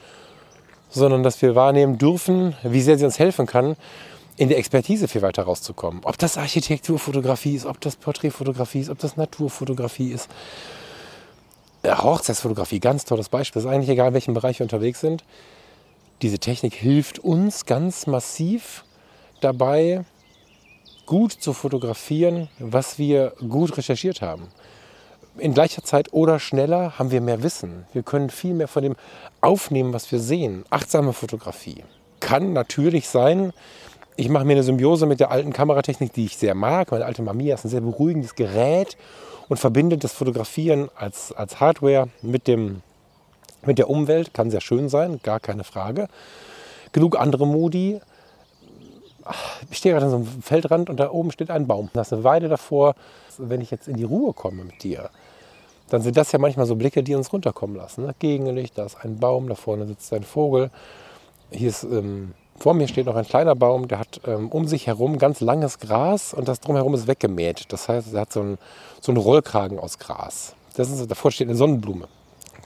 sondern dass wir wahrnehmen dürfen, wie sehr sie uns helfen kann, in der Expertise viel weiter rauszukommen. Ob das Architekturfotografie ist, ob das Porträtfotografie ist, ob das Naturfotografie ist. Ja, Hochzeitsfotografie, ganz tolles Beispiel. Es ist eigentlich egal, in welchem Bereich wir unterwegs sind. Diese Technik hilft uns ganz massiv dabei, gut zu fotografieren, was wir gut recherchiert haben. In gleicher Zeit oder schneller haben wir mehr Wissen. Wir können viel mehr von dem aufnehmen, was wir sehen. Achtsame Fotografie kann natürlich sein, ich mache mir eine Symbiose mit der alten Kameratechnik, die ich sehr mag. Meine alte Mamiya ist ein sehr beruhigendes Gerät und verbindet das Fotografieren als, als Hardware mit, dem, mit der Umwelt. Kann sehr schön sein, gar keine Frage. Genug andere Modi. Ich stehe gerade an so einem Feldrand und da oben steht ein Baum. Da ist eine Weide davor. Wenn ich jetzt in die Ruhe komme mit dir, dann sind das ja manchmal so Blicke, die uns runterkommen lassen. Ne? Gegenlicht, da ist ein Baum, da vorne sitzt ein Vogel. Hier ist ähm, vor mir steht noch ein kleiner Baum, der hat ähm, um sich herum ganz langes Gras und das drumherum ist weggemäht. Das heißt, er hat so einen, so einen Rollkragen aus Gras. Das ist, davor steht eine Sonnenblume.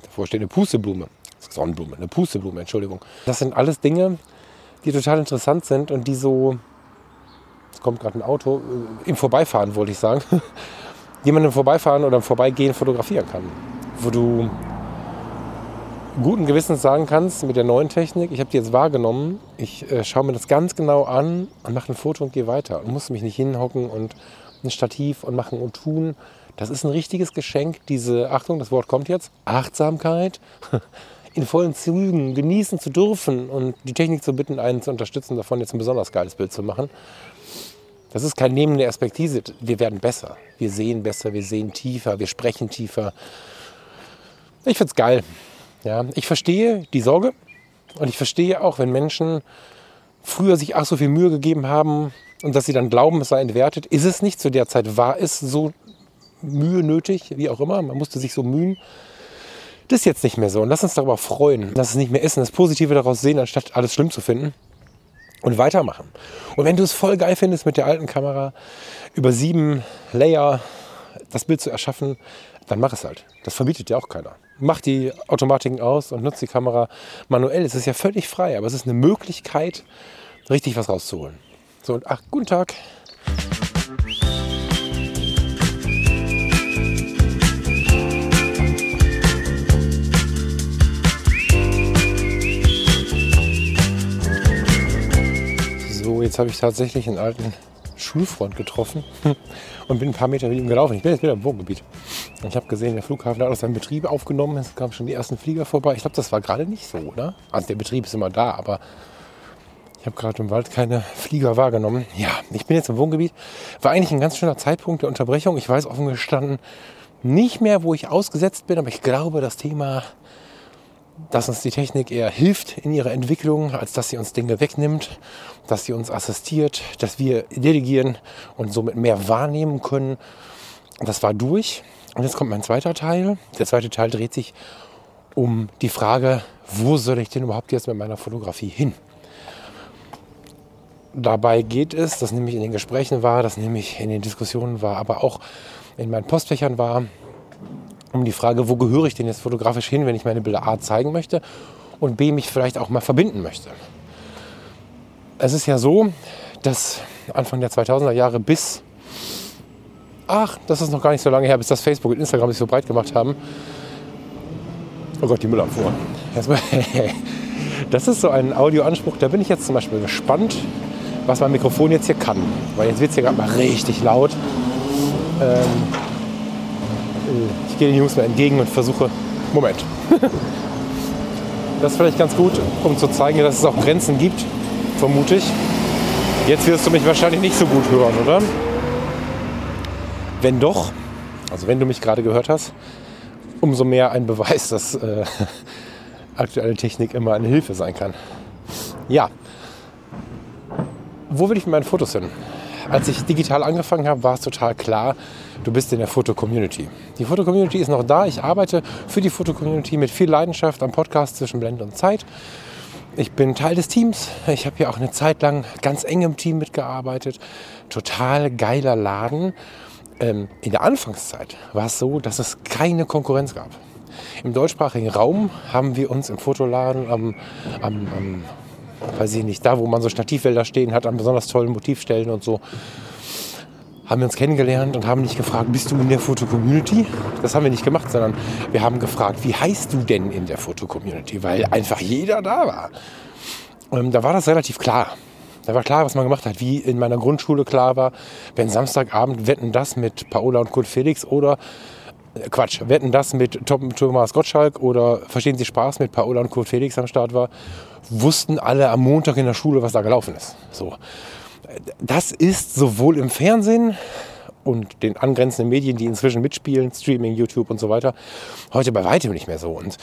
Davor steht eine Pusteblume. Sonnenblume, eine Pusteblume, Entschuldigung. Das sind alles Dinge, die total interessant sind und die so, es kommt gerade ein Auto, äh, im Vorbeifahren wollte ich sagen, die man im Vorbeifahren oder im Vorbeigehen fotografieren kann. Wo du guten Gewissens sagen kannst, mit der neuen Technik, ich habe die jetzt wahrgenommen, ich äh, schaue mir das ganz genau an und mache ein Foto und gehe weiter. Und muss mich nicht hinhocken und ein Stativ und machen und tun. Das ist ein richtiges Geschenk, diese, Achtung, das Wort kommt jetzt, Achtsamkeit in vollen Zügen genießen zu dürfen und die Technik zu bitten, einen zu unterstützen, davon jetzt ein besonders geiles Bild zu machen. Das ist kein Nehmen der Perspektive. Wir werden besser. Wir sehen besser, wir sehen tiefer, wir sprechen tiefer. Ich finde es geil. Ja, ich verstehe die Sorge und ich verstehe auch, wenn Menschen früher sich ach so viel Mühe gegeben haben und dass sie dann glauben, es sei entwertet. Ist es nicht zu der Zeit? War es so Mühe nötig? Wie auch immer. Man musste sich so mühen. Das ist jetzt nicht mehr so. Und lass uns darüber freuen. Lass es nicht mehr essen, das Positive daraus sehen, anstatt alles schlimm zu finden. Und weitermachen. Und wenn du es voll geil findest, mit der alten Kamera über sieben Layer das Bild zu erschaffen, dann mach es halt. Das verbietet dir auch keiner mach die Automatiken aus und nutze die Kamera manuell. Es ist ja völlig frei, aber es ist eine Möglichkeit, richtig was rauszuholen. So, und ach, guten Tag. Jetzt habe ich tatsächlich einen alten Schulfreund getroffen und bin ein paar Meter mit ihm gelaufen. Ich bin jetzt wieder im Wohngebiet. Ich habe gesehen, der Flughafen hat aus seinem Betrieb aufgenommen. Es kamen schon die ersten Flieger vorbei. Ich glaube, das war gerade nicht so, oder? Also der Betrieb ist immer da, aber ich habe gerade im Wald keine Flieger wahrgenommen. Ja, ich bin jetzt im Wohngebiet. War eigentlich ein ganz schöner Zeitpunkt der Unterbrechung. Ich weiß offen gestanden nicht mehr, wo ich ausgesetzt bin, aber ich glaube, das Thema dass uns die Technik eher hilft in ihrer Entwicklung, als dass sie uns Dinge wegnimmt, dass sie uns assistiert, dass wir delegieren und somit mehr wahrnehmen können. Das war durch. Und jetzt kommt mein zweiter Teil. Der zweite Teil dreht sich um die Frage, wo soll ich denn überhaupt jetzt mit meiner Fotografie hin? Dabei geht es, das nämlich in den Gesprächen war, das nämlich in den Diskussionen war, aber auch in meinen Postfächern war, um die Frage, wo gehöre ich denn jetzt fotografisch hin, wenn ich meine Bilder A zeigen möchte und B mich vielleicht auch mal verbinden möchte. Es ist ja so, dass Anfang der 2000er Jahre bis, ach, das ist noch gar nicht so lange her, bis das Facebook und Instagram sich so breit gemacht haben. Oh Gott, die Müllabfuhr. Das ist so ein Audioanspruch, da bin ich jetzt zum Beispiel gespannt, was mein Mikrofon jetzt hier kann. Weil jetzt wird es hier gerade mal richtig laut. Ähm, ich gehe den Jungs mal entgegen und versuche. Moment. Das ist vielleicht ganz gut, um zu zeigen, dass es auch Grenzen gibt, vermute ich. Jetzt wirst du mich wahrscheinlich nicht so gut hören, oder? Wenn doch, also wenn du mich gerade gehört hast, umso mehr ein Beweis, dass äh, aktuelle Technik immer eine Hilfe sein kann. Ja, wo will ich mit meinen Fotos hin? Als ich digital angefangen habe, war es total klar, du bist in der Foto-Community. Die Foto-Community ist noch da. Ich arbeite für die Foto-Community mit viel Leidenschaft am Podcast zwischen Blende und Zeit. Ich bin Teil des Teams. Ich habe hier auch eine Zeit lang ganz eng im Team mitgearbeitet. Total geiler Laden. Ähm, in der Anfangszeit war es so, dass es keine Konkurrenz gab. im deutschsprachigen Raum haben wir uns im Fotoladen am, am, am weiß ich nicht, da wo man so Stativwälder stehen hat, an besonders tollen Motivstellen und so, haben wir uns kennengelernt und haben nicht gefragt, bist du in der Foto-Community? Das haben wir nicht gemacht, sondern wir haben gefragt, wie heißt du denn in der Foto-Community? Weil einfach jeder da war. Und da war das relativ klar. Da war klar, was man gemacht hat, wie in meiner Grundschule klar war, wenn Samstagabend Wetten das mit Paola und Kurt Felix oder Quatsch, Wetten das mit Thomas Gottschalk oder Verstehen Sie Spaß mit Paola und Kurt Felix am Start war, wussten alle am Montag in der Schule, was da gelaufen ist. So das ist sowohl im Fernsehen und den angrenzenden Medien, die inzwischen mitspielen, Streaming, YouTube und so weiter, heute bei weitem nicht mehr so. Und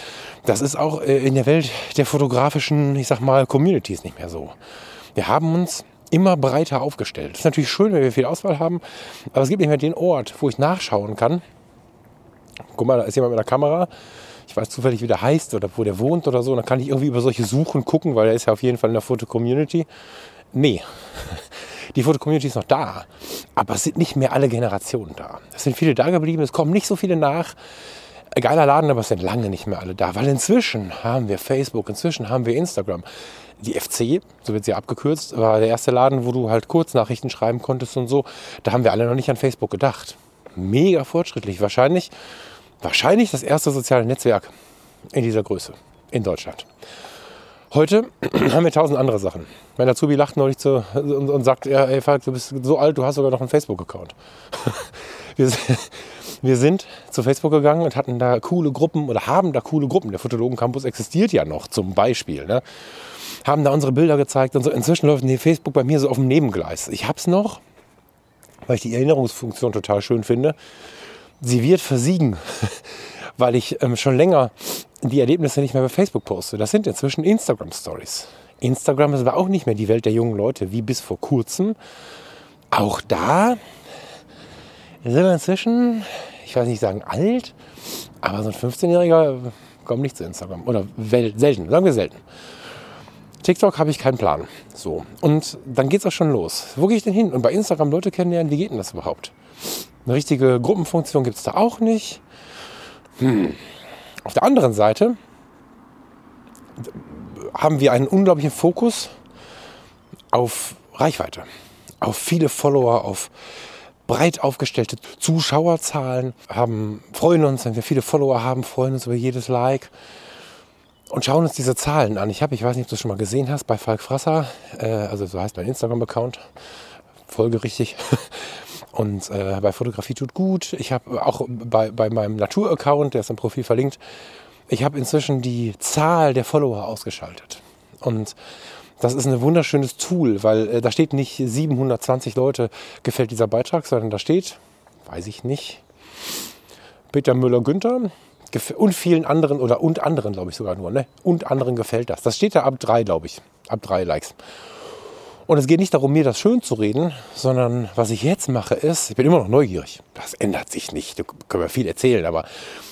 das ist auch äh, in der Welt der fotografischen, ich sag mal, Communities nicht mehr so. Wir haben uns immer breiter aufgestellt. Das ist natürlich schön, wenn wir viel Auswahl haben, aber es gibt nicht mehr den Ort, wo ich nachschauen kann. Guck mal, da ist jemand mit der Kamera. Ich weiß zufällig, wie der heißt oder wo der wohnt oder so. Und dann kann ich irgendwie über solche Suchen gucken, weil er ist ja auf jeden Fall in der Foto-Community. Nee, die Foto-Community ist noch da, aber es sind nicht mehr alle Generationen da. Es sind viele da geblieben, es kommen nicht so viele nach. Geiler Laden, aber es sind lange nicht mehr alle da, weil inzwischen haben wir Facebook, inzwischen haben wir Instagram. Die FC, so wird sie abgekürzt, war der erste Laden, wo du halt Kurznachrichten schreiben konntest und so. Da haben wir alle noch nicht an Facebook gedacht. Mega fortschrittlich. Wahrscheinlich, wahrscheinlich das erste soziale Netzwerk in dieser Größe in Deutschland. Heute haben wir tausend andere Sachen. Mein Azubi lacht neulich zu, und, und sagt, ja, ey Falk, du bist so alt, du hast sogar noch einen Facebook-Account. wir, wir, sind zu Facebook gegangen und hatten da coole Gruppen oder haben da coole Gruppen. Der Fotologen Campus existiert ja noch zum Beispiel. Ne? Haben da unsere Bilder gezeigt und so. Inzwischen läuft Facebook bei mir so auf dem Nebengleis. Ich hab's noch, weil ich die Erinnerungsfunktion total schön finde. Sie wird versiegen, weil ich ähm, schon länger die Erlebnisse nicht mehr bei Facebook poste. Das sind inzwischen Instagram Stories. Instagram ist aber auch nicht mehr die Welt der jungen Leute wie bis vor kurzem. Auch da sind wir inzwischen, ich weiß nicht sagen alt, aber so ein 15-Jähriger kommt nicht zu Instagram. Oder selten, sagen wir selten. TikTok habe ich keinen Plan. So. Und dann geht es auch schon los. Wo gehe ich denn hin? Und bei Instagram Leute kennenlernen, wie geht denn das überhaupt? Eine richtige Gruppenfunktion gibt es da auch nicht. Hm. Auf der anderen Seite haben wir einen unglaublichen Fokus auf Reichweite, auf viele Follower, auf breit aufgestellte Zuschauerzahlen, haben, freuen uns, wenn wir viele Follower haben, freuen uns über jedes Like und schauen uns diese Zahlen an. Ich habe, ich weiß nicht, ob du das schon mal gesehen hast, bei Falk Frasser, äh, also so heißt mein Instagram-Account, folgerichtig, Und äh, bei Fotografie tut gut. Ich habe auch bei, bei meinem Natur-Account, der ist im Profil verlinkt, ich habe inzwischen die Zahl der Follower ausgeschaltet. Und das ist ein wunderschönes Tool, weil äh, da steht nicht 720 Leute gefällt dieser Beitrag, sondern da steht, weiß ich nicht, Peter Müller-Günther und vielen anderen oder und anderen, glaube ich sogar nur, ne? Und anderen gefällt das. Das steht da ab drei, glaube ich, ab drei Likes. Und es geht nicht darum, mir das schön zu reden, sondern was ich jetzt mache ist, ich bin immer noch neugierig. Das ändert sich nicht, da können wir viel erzählen, aber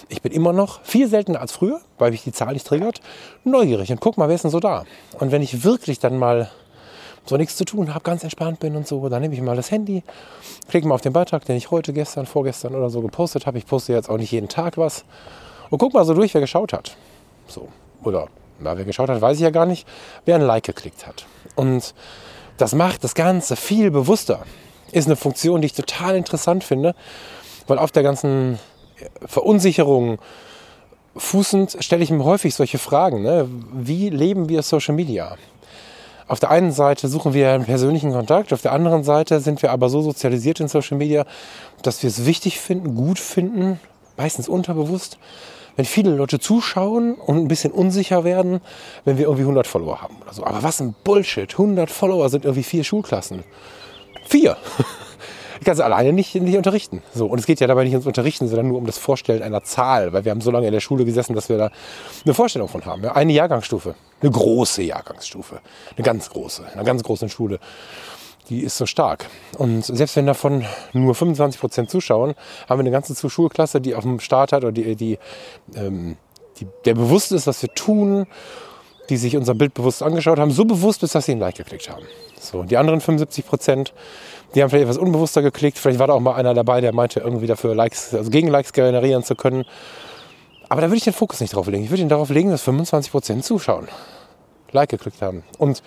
ich bin immer noch viel seltener als früher, weil mich die Zahl nicht triggert, neugierig und guck mal, wer ist denn so da. Und wenn ich wirklich dann mal so nichts zu tun habe, ganz entspannt bin und so, dann nehme ich mal das Handy, klicke mal auf den Beitrag, den ich heute, gestern, vorgestern oder so gepostet habe. Ich poste jetzt auch nicht jeden Tag was und guck mal so durch, wer geschaut hat. So, oder na, wer geschaut hat, weiß ich ja gar nicht, wer ein Like geklickt hat. Und das macht das Ganze viel bewusster. Ist eine Funktion, die ich total interessant finde, weil auf der ganzen Verunsicherung fußend stelle ich mir häufig solche Fragen. Ne? Wie leben wir Social Media? Auf der einen Seite suchen wir einen persönlichen Kontakt, auf der anderen Seite sind wir aber so sozialisiert in Social Media, dass wir es wichtig finden, gut finden, meistens unterbewusst, wenn viele Leute zuschauen und ein bisschen unsicher werden, wenn wir irgendwie 100 Follower haben oder so. Aber was ein Bullshit. 100 Follower sind irgendwie vier Schulklassen. Vier. Ich kann sie alleine nicht, nicht unterrichten. So, und es geht ja dabei nicht ums Unterrichten, sondern nur um das Vorstellen einer Zahl, weil wir haben so lange in der Schule gesessen, dass wir da eine Vorstellung von haben. Eine Jahrgangsstufe, eine große Jahrgangsstufe, eine ganz große, eine ganz große Schule die ist so stark. Und selbst wenn davon nur 25 Prozent zuschauen, haben wir eine ganze Schulklasse, die auf dem Start hat oder die, die, ähm, die, der bewusst ist, was wir tun, die sich unser Bild bewusst angeschaut haben, so bewusst ist, dass sie ein Like geklickt haben. So, die anderen 75 Prozent, die haben vielleicht etwas unbewusster geklickt. Vielleicht war da auch mal einer dabei, der meinte, irgendwie dafür Likes, also Gegenlikes generieren zu können. Aber da würde ich den Fokus nicht drauf legen. Ich würde ihn darauf legen, dass 25% zuschauen, Like geklickt haben und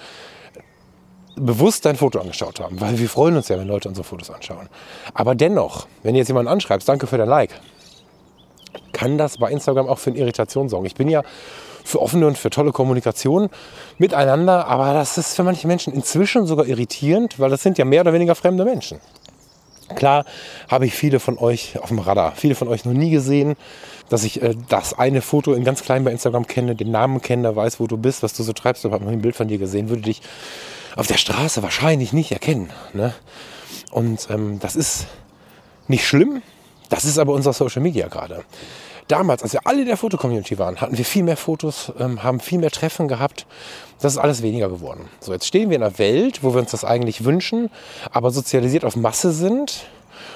bewusst dein Foto angeschaut haben, weil wir freuen uns ja, wenn Leute unsere Fotos anschauen. Aber dennoch, wenn jetzt jemanden anschreibst, danke für dein Like, kann das bei Instagram auch für eine Irritation sorgen. Ich bin ja für offene und für tolle Kommunikation miteinander, aber das ist für manche Menschen inzwischen sogar irritierend, weil das sind ja mehr oder weniger fremde Menschen. Klar habe ich viele von euch auf dem Radar, viele von euch noch nie gesehen, dass ich äh, das eine Foto in ganz klein bei Instagram kenne, den Namen kenne, weiß, wo du bist, was du so treibst, ich habe noch ein Bild von dir gesehen, würde dich auf der Straße wahrscheinlich nicht erkennen. Ne? Und ähm, das ist nicht schlimm, das ist aber unser Social Media gerade. Damals, als wir alle in der Fotocommunity waren, hatten wir viel mehr Fotos, ähm, haben viel mehr Treffen gehabt. Das ist alles weniger geworden. So, jetzt stehen wir in einer Welt, wo wir uns das eigentlich wünschen, aber sozialisiert auf Masse sind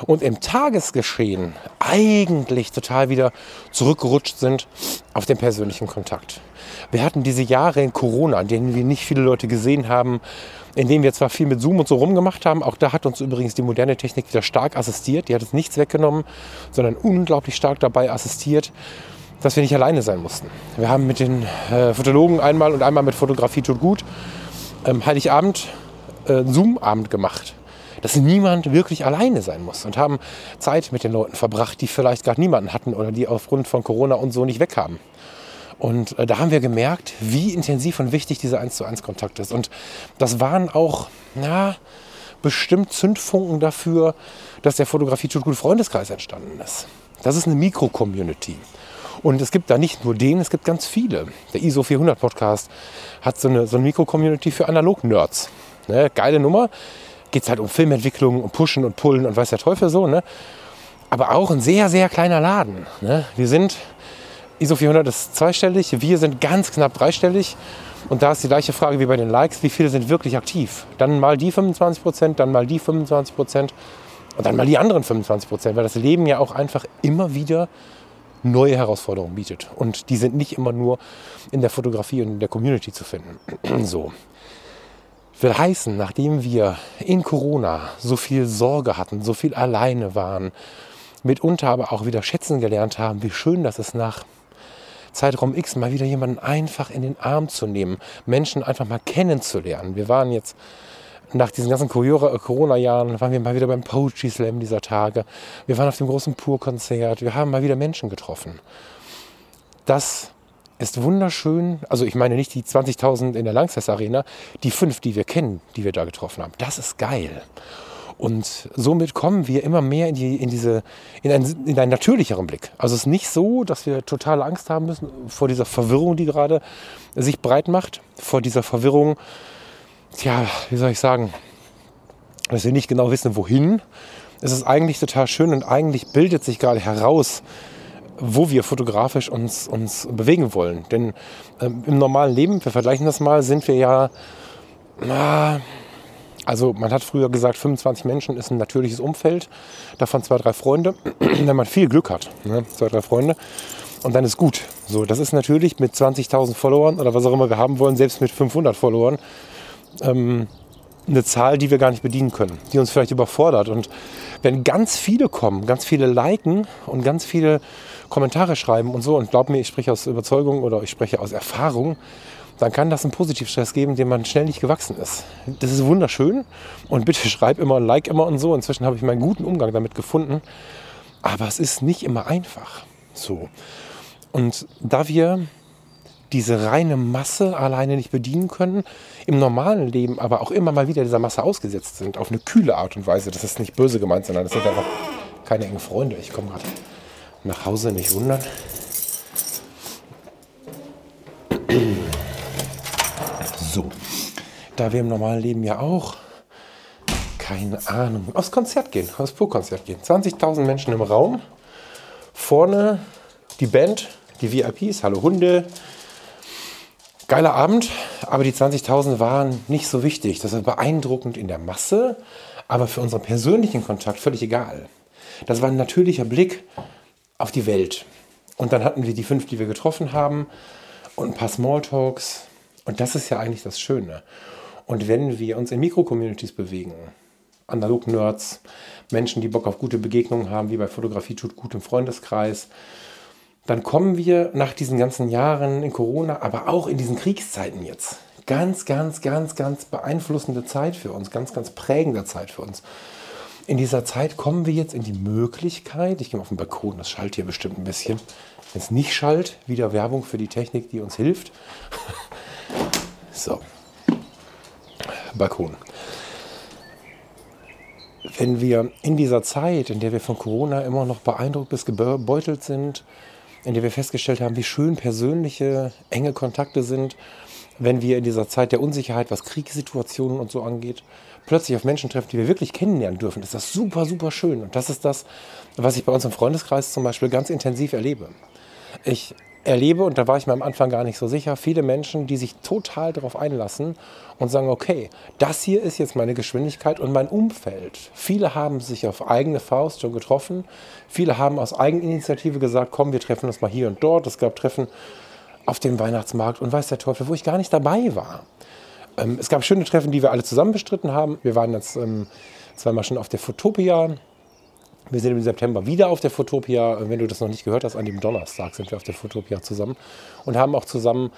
und im Tagesgeschehen eigentlich total wieder zurückgerutscht sind auf den persönlichen Kontakt. Wir hatten diese Jahre in Corona, in denen wir nicht viele Leute gesehen haben, in denen wir zwar viel mit Zoom und so rumgemacht haben, auch da hat uns übrigens die moderne Technik wieder stark assistiert. Die hat uns nichts weggenommen, sondern unglaublich stark dabei assistiert, dass wir nicht alleine sein mussten. Wir haben mit den äh, Fotologen einmal und einmal mit Fotografie tut gut ähm, Heiligabend äh, Zoom-Abend gemacht dass niemand wirklich alleine sein muss und haben Zeit mit den Leuten verbracht, die vielleicht gerade niemanden hatten oder die aufgrund von Corona und so nicht wegkamen. Und äh, da haben wir gemerkt, wie intensiv und wichtig dieser 1 zu 1 Kontakt ist. Und das waren auch, na, bestimmt Zündfunken dafür, dass der Fotografie tut gut Freundeskreis entstanden ist. Das ist eine Mikro-Community. Und es gibt da nicht nur den, es gibt ganz viele. Der ISO 400 Podcast hat so eine, so eine Mikro-Community für Analog-Nerds. Ne, geile Nummer. Geht es halt um Filmentwicklung, um Pushen und Pullen und weiß der Teufel so. Ne? Aber auch ein sehr, sehr kleiner Laden. Ne? Wir sind ISO 400 ist zweistellig, wir sind ganz knapp dreistellig. Und da ist die gleiche Frage wie bei den Likes, wie viele sind wirklich aktiv? Dann mal die 25 Prozent, dann mal die 25 Prozent und dann mal die anderen 25 Prozent, weil das Leben ja auch einfach immer wieder neue Herausforderungen bietet. Und die sind nicht immer nur in der Fotografie und in der Community zu finden. so. Will heißen, nachdem wir in Corona so viel Sorge hatten, so viel alleine waren, mitunter aber auch wieder schätzen gelernt haben, wie schön das ist nach Zeitraum X mal wieder jemanden einfach in den Arm zu nehmen, Menschen einfach mal kennenzulernen. Wir waren jetzt nach diesen ganzen Corona-Jahren, waren wir mal wieder beim Poetry Slam dieser Tage. Wir waren auf dem großen Pur-Konzert. Wir haben mal wieder Menschen getroffen. Das ist wunderschön. Also ich meine nicht die 20.000 in der Langsess Arena, die fünf, die wir kennen, die wir da getroffen haben. Das ist geil. Und somit kommen wir immer mehr in, die, in, diese, in, einen, in einen natürlicheren Blick. Also es ist nicht so, dass wir totale Angst haben müssen vor dieser Verwirrung, die gerade sich breit macht, vor dieser Verwirrung, ja, wie soll ich sagen, dass wir nicht genau wissen, wohin. Es ist eigentlich total schön und eigentlich bildet sich gerade heraus, wo wir fotografisch uns, uns bewegen wollen. Denn ähm, im normalen Leben, wir vergleichen das mal, sind wir ja, na, also man hat früher gesagt, 25 Menschen ist ein natürliches Umfeld, davon zwei, drei Freunde, wenn man viel Glück hat, ne? zwei, drei Freunde. Und dann ist gut. So, das ist natürlich mit 20.000 Followern oder was auch immer wir haben wollen, selbst mit 500 Followern, ähm, eine Zahl, die wir gar nicht bedienen können, die uns vielleicht überfordert. Und wenn ganz viele kommen, ganz viele liken und ganz viele Kommentare schreiben und so, und glaub mir, ich spreche aus Überzeugung oder ich spreche aus Erfahrung, dann kann das einen Positivstress geben, dem man schnell nicht gewachsen ist. Das ist wunderschön und bitte schreib immer, like immer und so. Inzwischen habe ich meinen guten Umgang damit gefunden, aber es ist nicht immer einfach. So. Und da wir diese reine Masse alleine nicht bedienen können, im normalen Leben aber auch immer mal wieder dieser Masse ausgesetzt sind, auf eine kühle Art und Weise. Das ist nicht böse gemeint, sondern das sind einfach keine engen Freunde. Ich komme gerade nach Hause, nicht wundern. So, da wir im normalen Leben ja auch, keine Ahnung, aufs Konzert gehen, aufs Pur-Konzert gehen. 20.000 Menschen im Raum, vorne die Band, die VIPs, Hallo Hunde. Geiler Abend, aber die 20.000 waren nicht so wichtig. Das ist beeindruckend in der Masse, aber für unseren persönlichen Kontakt völlig egal. Das war ein natürlicher Blick auf die Welt. Und dann hatten wir die fünf, die wir getroffen haben und ein paar Smalltalks und das ist ja eigentlich das Schöne. Und wenn wir uns in Mikro-Communities bewegen, Analog-Nerds, Menschen, die Bock auf gute Begegnungen haben, wie bei Fotografie tut gut im Freundeskreis, dann kommen wir nach diesen ganzen Jahren in Corona, aber auch in diesen Kriegszeiten jetzt. Ganz, ganz, ganz, ganz beeinflussende Zeit für uns, ganz, ganz prägende Zeit für uns. In dieser Zeit kommen wir jetzt in die Möglichkeit, ich gehe mal auf den Balkon, das schallt hier bestimmt ein bisschen. Wenn es nicht schallt, wieder Werbung für die Technik, die uns hilft. so. Balkon. Wenn wir in dieser Zeit, in der wir von Corona immer noch beeindruckt bis gebeutelt sind, in der wir festgestellt haben, wie schön persönliche, enge Kontakte sind, wenn wir in dieser Zeit der Unsicherheit, was Kriegssituationen und so angeht, plötzlich auf Menschen treffen, die wir wirklich kennenlernen dürfen, ist das super, super schön. Und das ist das, was ich bei uns im Freundeskreis zum Beispiel ganz intensiv erlebe. Ich erlebe, und da war ich mir am Anfang gar nicht so sicher, viele Menschen, die sich total darauf einlassen und sagen, okay, das hier ist jetzt meine Geschwindigkeit und mein Umfeld. Viele haben sich auf eigene Faust schon getroffen. Viele haben aus Eigeninitiative gesagt, komm, wir treffen uns mal hier und dort. Es gab Treffen auf dem Weihnachtsmarkt und weiß der Teufel, wo ich gar nicht dabei war. Ähm, es gab schöne Treffen, die wir alle zusammen bestritten haben. Wir waren jetzt ähm, zweimal schon auf der Fotopia wir sind im September wieder auf der Fotopia. Wenn du das noch nicht gehört hast, an dem Donnerstag sind wir auf der Fotopia zusammen und haben auch zusammen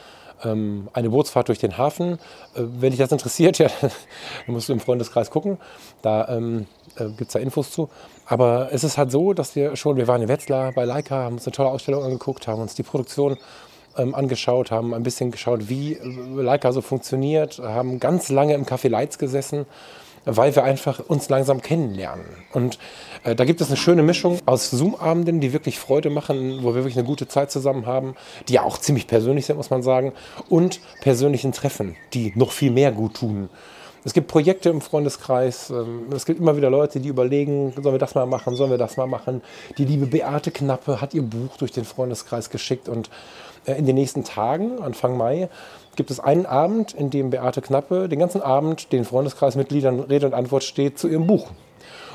ähm, eine Bootsfahrt durch den Hafen. Äh, wenn dich das interessiert, ja, dann musst du im Freundeskreis gucken. Da ähm, äh, gibt es da Infos zu. Aber es ist halt so, dass wir schon, wir waren in Wetzlar bei Leica, haben uns eine tolle Ausstellung angeguckt, haben uns die Produktion ähm, angeschaut, haben ein bisschen geschaut, wie Leica so funktioniert, haben ganz lange im Café Leitz gesessen weil wir einfach uns langsam kennenlernen. Und äh, da gibt es eine schöne Mischung aus Zoom-Abenden, die wirklich Freude machen, wo wir wirklich eine gute Zeit zusammen haben, die ja auch ziemlich persönlich sind, muss man sagen, und persönlichen Treffen, die noch viel mehr gut tun. Es gibt Projekte im Freundeskreis. Ähm, es gibt immer wieder Leute, die überlegen, sollen wir das mal machen, sollen wir das mal machen. Die liebe Beate Knappe hat ihr Buch durch den Freundeskreis geschickt und in den nächsten Tagen, Anfang Mai, gibt es einen Abend, in dem Beate Knappe den ganzen Abend den Freundeskreismitgliedern Rede und Antwort steht zu ihrem Buch.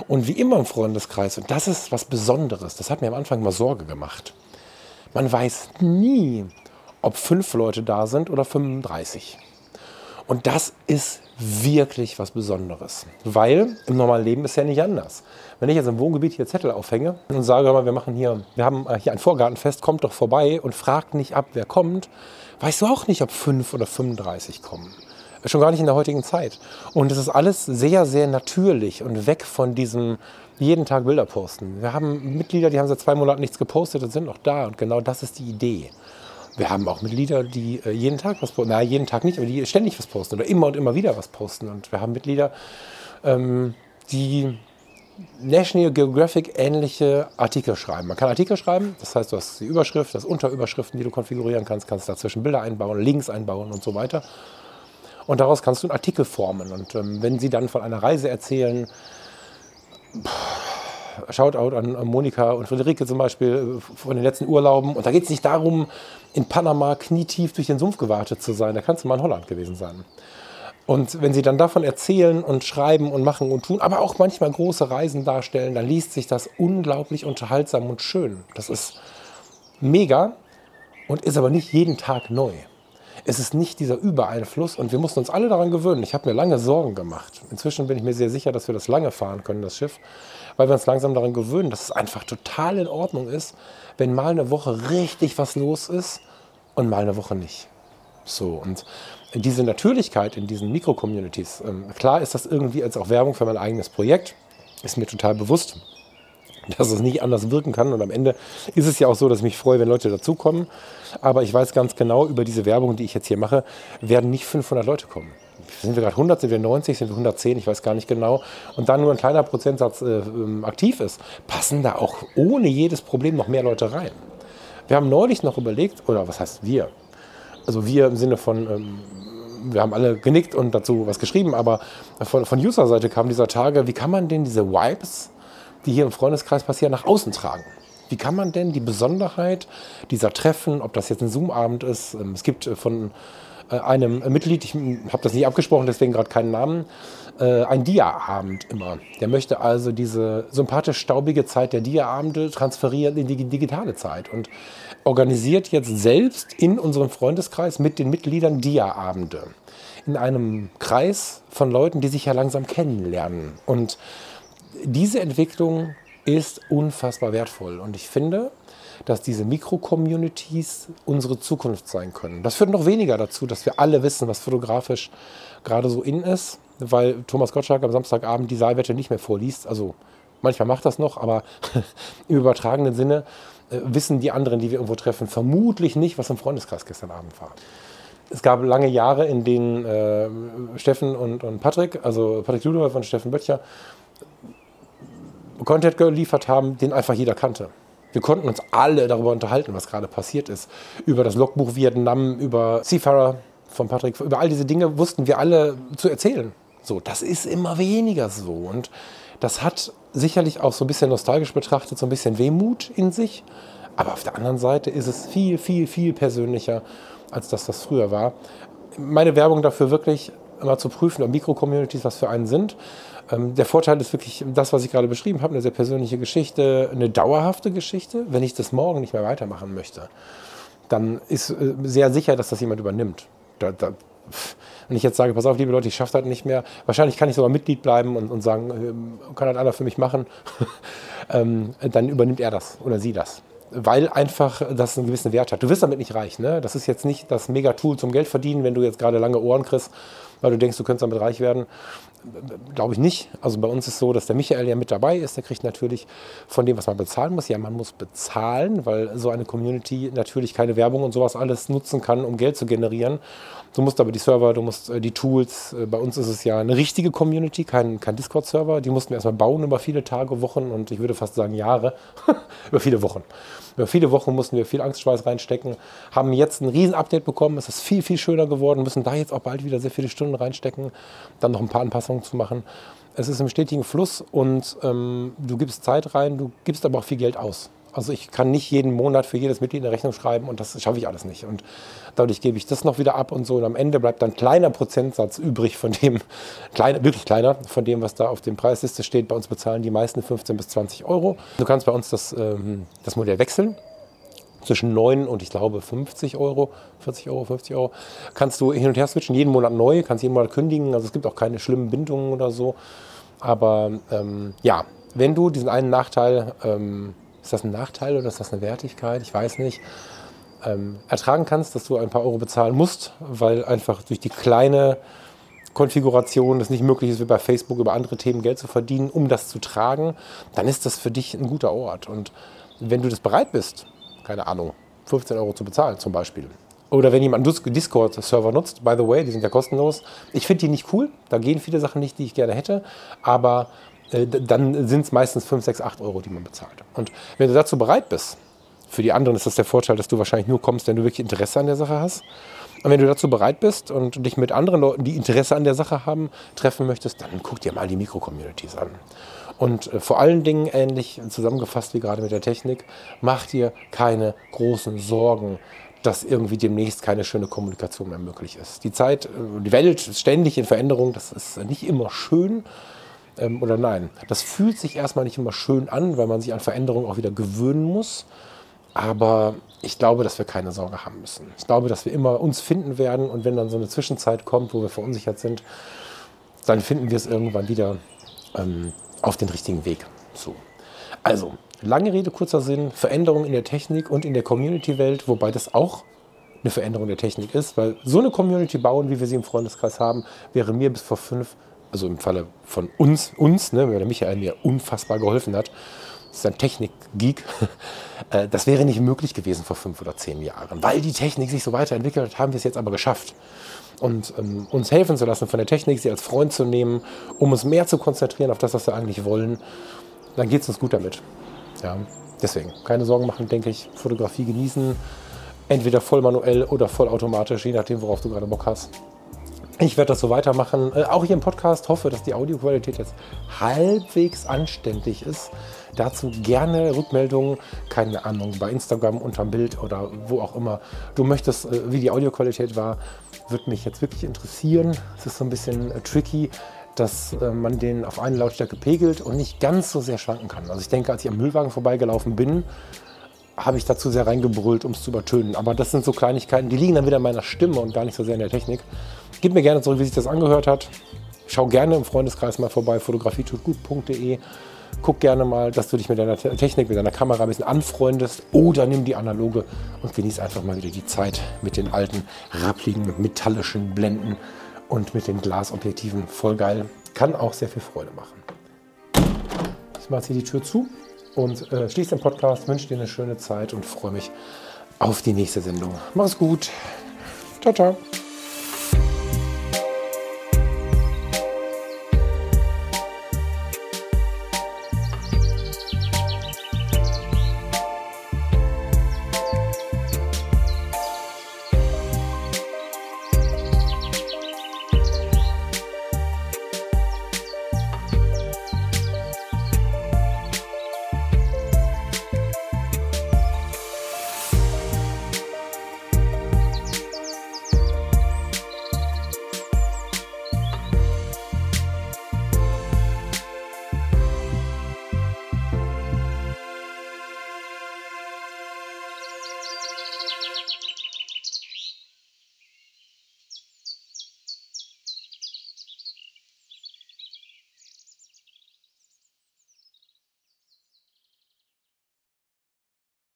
Und wie immer im Freundeskreis, und das ist was Besonderes, das hat mir am Anfang mal Sorge gemacht. Man weiß nie, ob fünf Leute da sind oder 35. Und das ist wirklich was Besonderes, weil im normalen Leben ist ja nicht anders. Wenn ich jetzt im Wohngebiet hier Zettel aufhänge und sage, wir machen hier, wir haben äh, hier ein Vorgartenfest, kommt doch vorbei und fragt nicht ab, wer kommt, weißt du auch nicht, ob fünf oder 35 kommen. Schon gar nicht in der heutigen Zeit. Und es ist alles sehr, sehr natürlich und weg von diesem jeden Tag Bilder posten. Wir haben Mitglieder, die haben seit zwei Monaten nichts gepostet und sind noch da. Und genau das ist die Idee. Wir haben auch Mitglieder, die äh, jeden Tag was posten. Na, jeden Tag nicht, aber die ständig was posten oder immer und immer wieder was posten. Und wir haben Mitglieder, ähm, die National Geographic ähnliche Artikel schreiben. Man kann Artikel schreiben, das heißt, du hast die Überschrift, das Unterüberschriften, die du konfigurieren kannst, kannst dazwischen Bilder einbauen, Links einbauen und so weiter. Und daraus kannst du einen Artikel formen. Und ähm, wenn sie dann von einer Reise erzählen, Shoutout an Monika und Friederike zum Beispiel äh, von den letzten Urlauben. Und da geht es nicht darum, in Panama knietief durch den Sumpf gewartet zu sein. Da kannst du mal in Holland gewesen sein. Und wenn sie dann davon erzählen und schreiben und machen und tun, aber auch manchmal große Reisen darstellen, dann liest sich das unglaublich unterhaltsam und schön. Das ist mega und ist aber nicht jeden Tag neu. Es ist nicht dieser Übereinfluss und wir mussten uns alle daran gewöhnen. Ich habe mir lange Sorgen gemacht. Inzwischen bin ich mir sehr sicher, dass wir das lange fahren können, das Schiff, weil wir uns langsam daran gewöhnen, dass es einfach total in Ordnung ist, wenn mal eine Woche richtig was los ist und mal eine Woche nicht. So, und diese Natürlichkeit in diesen Mikro-Communities, ähm, klar ist das irgendwie als auch Werbung für mein eigenes Projekt, ist mir total bewusst, dass es nicht anders wirken kann. Und am Ende ist es ja auch so, dass ich mich freue, wenn Leute dazukommen. Aber ich weiß ganz genau, über diese Werbung, die ich jetzt hier mache, werden nicht 500 Leute kommen. Sind wir gerade 100, sind wir 90, sind wir 110, ich weiß gar nicht genau. Und dann nur ein kleiner Prozentsatz äh, ähm, aktiv ist, passen da auch ohne jedes Problem noch mehr Leute rein. Wir haben neulich noch überlegt, oder was heißt wir? also wir im Sinne von, ähm, wir haben alle genickt und dazu was geschrieben, aber von, von User-Seite kam dieser Tage, wie kann man denn diese Vibes, die hier im Freundeskreis passieren, nach außen tragen? Wie kann man denn die Besonderheit dieser Treffen, ob das jetzt ein Zoom-Abend ist, ähm, es gibt äh, von äh, einem Mitglied, ich habe das nicht abgesprochen, deswegen gerade keinen Namen, äh, ein Dia-Abend immer. Der möchte also diese sympathisch staubige Zeit der Dia-Abende transferieren in die digitale Zeit und organisiert jetzt selbst in unserem Freundeskreis mit den Mitgliedern Dia-Abende. In einem Kreis von Leuten, die sich ja langsam kennenlernen. Und diese Entwicklung ist unfassbar wertvoll. Und ich finde, dass diese Mikro-Communities unsere Zukunft sein können. Das führt noch weniger dazu, dass wir alle wissen, was fotografisch gerade so in ist, weil Thomas Gottschalk am Samstagabend die Saalwette nicht mehr vorliest. Also manchmal macht das noch, aber im übertragenen Sinne äh, wissen die anderen, die wir irgendwo treffen, vermutlich nicht, was im Freundeskreis gestern Abend war. Es gab lange Jahre, in denen äh, Steffen und, und Patrick, also Patrick Ludolf und Steffen Böttcher, Content geliefert haben, den einfach jeder kannte. Wir konnten uns alle darüber unterhalten, was gerade passiert ist. Über das Logbuch Vietnam, über Seafarer von Patrick, über all diese Dinge wussten wir alle zu erzählen. So, das ist immer weniger so. Und das hat sicherlich auch so ein bisschen nostalgisch betrachtet, so ein bisschen Wehmut in sich. Aber auf der anderen Seite ist es viel, viel, viel persönlicher, als dass das früher war. Meine Werbung dafür wirklich immer zu prüfen, ob Mikro-Communities was für einen sind. Ähm, der Vorteil ist wirklich das, was ich gerade beschrieben habe, eine sehr persönliche Geschichte, eine dauerhafte Geschichte. Wenn ich das morgen nicht mehr weitermachen möchte, dann ist äh, sehr sicher, dass das jemand übernimmt. Da, da, wenn ich jetzt sage, pass auf, liebe Leute, ich schaffe das nicht mehr, wahrscheinlich kann ich sogar Mitglied bleiben und, und sagen, äh, kann das einer für mich machen, ähm, dann übernimmt er das oder sie das. Weil einfach das einen gewissen Wert hat. Du wirst damit nicht reich. Ne? Das ist jetzt nicht das Mega-Tool zum Geld verdienen, wenn du jetzt gerade lange Ohren kriegst, weil du denkst, du könntest damit reich werden. Glaube ich nicht. Also bei uns ist so, dass der Michael ja mit dabei ist. Der kriegt natürlich von dem, was man bezahlen muss. Ja, man muss bezahlen, weil so eine Community natürlich keine Werbung und sowas alles nutzen kann, um Geld zu generieren. Du musst aber die Server, du musst äh, die Tools. Äh, bei uns ist es ja eine richtige Community, kein, kein Discord-Server. Die mussten wir erstmal bauen über viele Tage, Wochen und ich würde fast sagen Jahre. über viele Wochen. Über viele Wochen mussten wir viel Angstschweiß reinstecken. Haben jetzt ein Riesen-Update bekommen. Es ist viel, viel schöner geworden. Müssen da jetzt auch bald wieder sehr viele Stunden reinstecken. Dann noch ein paar Anpassungen zu machen. Es ist im stetigen Fluss und ähm, du gibst Zeit rein, du gibst aber auch viel Geld aus. Also ich kann nicht jeden Monat für jedes Mitglied eine Rechnung schreiben und das schaffe ich alles nicht. Und dadurch gebe ich das noch wieder ab und so. Und am Ende bleibt dann ein kleiner Prozentsatz übrig von dem, kleiner, wirklich kleiner, von dem, was da auf der Preisliste steht. Bei uns bezahlen die meisten 15 bis 20 Euro. Du kannst bei uns das, ähm, das Modell wechseln. Zwischen 9 und ich glaube 50 Euro, 40 Euro, 50 Euro, kannst du hin und her switchen, jeden Monat neu, kannst jeden Monat kündigen. Also es gibt auch keine schlimmen Bindungen oder so. Aber ähm, ja, wenn du diesen einen Nachteil ähm, ist das ein Nachteil oder ist das eine Wertigkeit? Ich weiß nicht. Ähm, ertragen kannst, dass du ein paar Euro bezahlen musst, weil einfach durch die kleine Konfiguration es nicht möglich ist, wie bei Facebook über andere Themen Geld zu verdienen, um das zu tragen, dann ist das für dich ein guter Ort. Und wenn du das bereit bist, keine Ahnung, 15 Euro zu bezahlen zum Beispiel, oder wenn jemand einen Discord-Server nutzt, by the way, die sind ja kostenlos. Ich finde die nicht cool, da gehen viele Sachen nicht, die ich gerne hätte, aber dann sind es meistens 5, 6, 8 Euro, die man bezahlt. Und wenn du dazu bereit bist, für die anderen ist das der Vorteil, dass du wahrscheinlich nur kommst, wenn du wirklich Interesse an der Sache hast. Und wenn du dazu bereit bist und dich mit anderen Leuten, die Interesse an der Sache haben, treffen möchtest, dann guck dir mal die Mikro-Communities an. Und äh, vor allen Dingen, ähnlich zusammengefasst wie gerade mit der Technik, mach dir keine großen Sorgen, dass irgendwie demnächst keine schöne Kommunikation mehr möglich ist. Die Zeit, äh, die Welt ist ständig in Veränderung, das ist nicht immer schön ähm, oder nein. Das fühlt sich erstmal nicht immer schön an, weil man sich an Veränderungen auch wieder gewöhnen muss. Aber ich glaube, dass wir keine Sorge haben müssen. Ich glaube, dass wir immer uns finden werden und wenn dann so eine Zwischenzeit kommt, wo wir verunsichert sind, dann finden wir es irgendwann wieder ähm, auf den richtigen Weg. So. Also, lange Rede, kurzer Sinn, Veränderung in der Technik und in der Community-Welt, wobei das auch eine Veränderung der Technik ist, weil so eine Community bauen, wie wir sie im Freundeskreis haben, wäre mir bis vor fünf also im Falle von uns, uns, ne, weil der Michael mir unfassbar geholfen hat, das ist ein Technik-Geek, äh, das wäre nicht möglich gewesen vor fünf oder zehn Jahren. Weil die Technik sich so weiterentwickelt hat, haben wir es jetzt aber geschafft. Und ähm, uns helfen zu lassen von der Technik, sie als Freund zu nehmen, um uns mehr zu konzentrieren auf das, was wir eigentlich wollen, dann geht es uns gut damit. Ja, deswegen, keine Sorgen machen, denke ich, Fotografie genießen, entweder voll manuell oder vollautomatisch, je nachdem, worauf du gerade Bock hast. Ich werde das so weitermachen. Äh, auch hier im Podcast hoffe, dass die Audioqualität jetzt halbwegs anständig ist. Dazu gerne Rückmeldungen, keine Ahnung, bei Instagram unterm Bild oder wo auch immer. Du möchtest, äh, wie die Audioqualität war, würde mich jetzt wirklich interessieren. Es ist so ein bisschen äh, tricky, dass äh, man den auf eine Lautstärke pegelt und nicht ganz so sehr schwanken kann. Also ich denke, als ich am Müllwagen vorbeigelaufen bin, habe ich dazu sehr reingebrüllt, um es zu übertönen. Aber das sind so Kleinigkeiten, die liegen dann wieder in meiner Stimme und gar nicht so sehr in der Technik. Gib mir gerne zurück, wie sich das angehört hat. Schau gerne im Freundeskreis mal vorbei, fotografietutgut.de. Guck gerne mal, dass du dich mit deiner Technik, mit deiner Kamera ein bisschen anfreundest oder nimm die analoge und genieß einfach mal wieder die Zeit mit den alten, rappligen, metallischen Blenden und mit den Glasobjektiven. Voll geil. Kann auch sehr viel Freude machen. Ich mache jetzt hier die Tür zu und äh, schließe den Podcast, wünsche dir eine schöne Zeit und freue mich auf die nächste Sendung. Mach's gut. Ciao, ciao.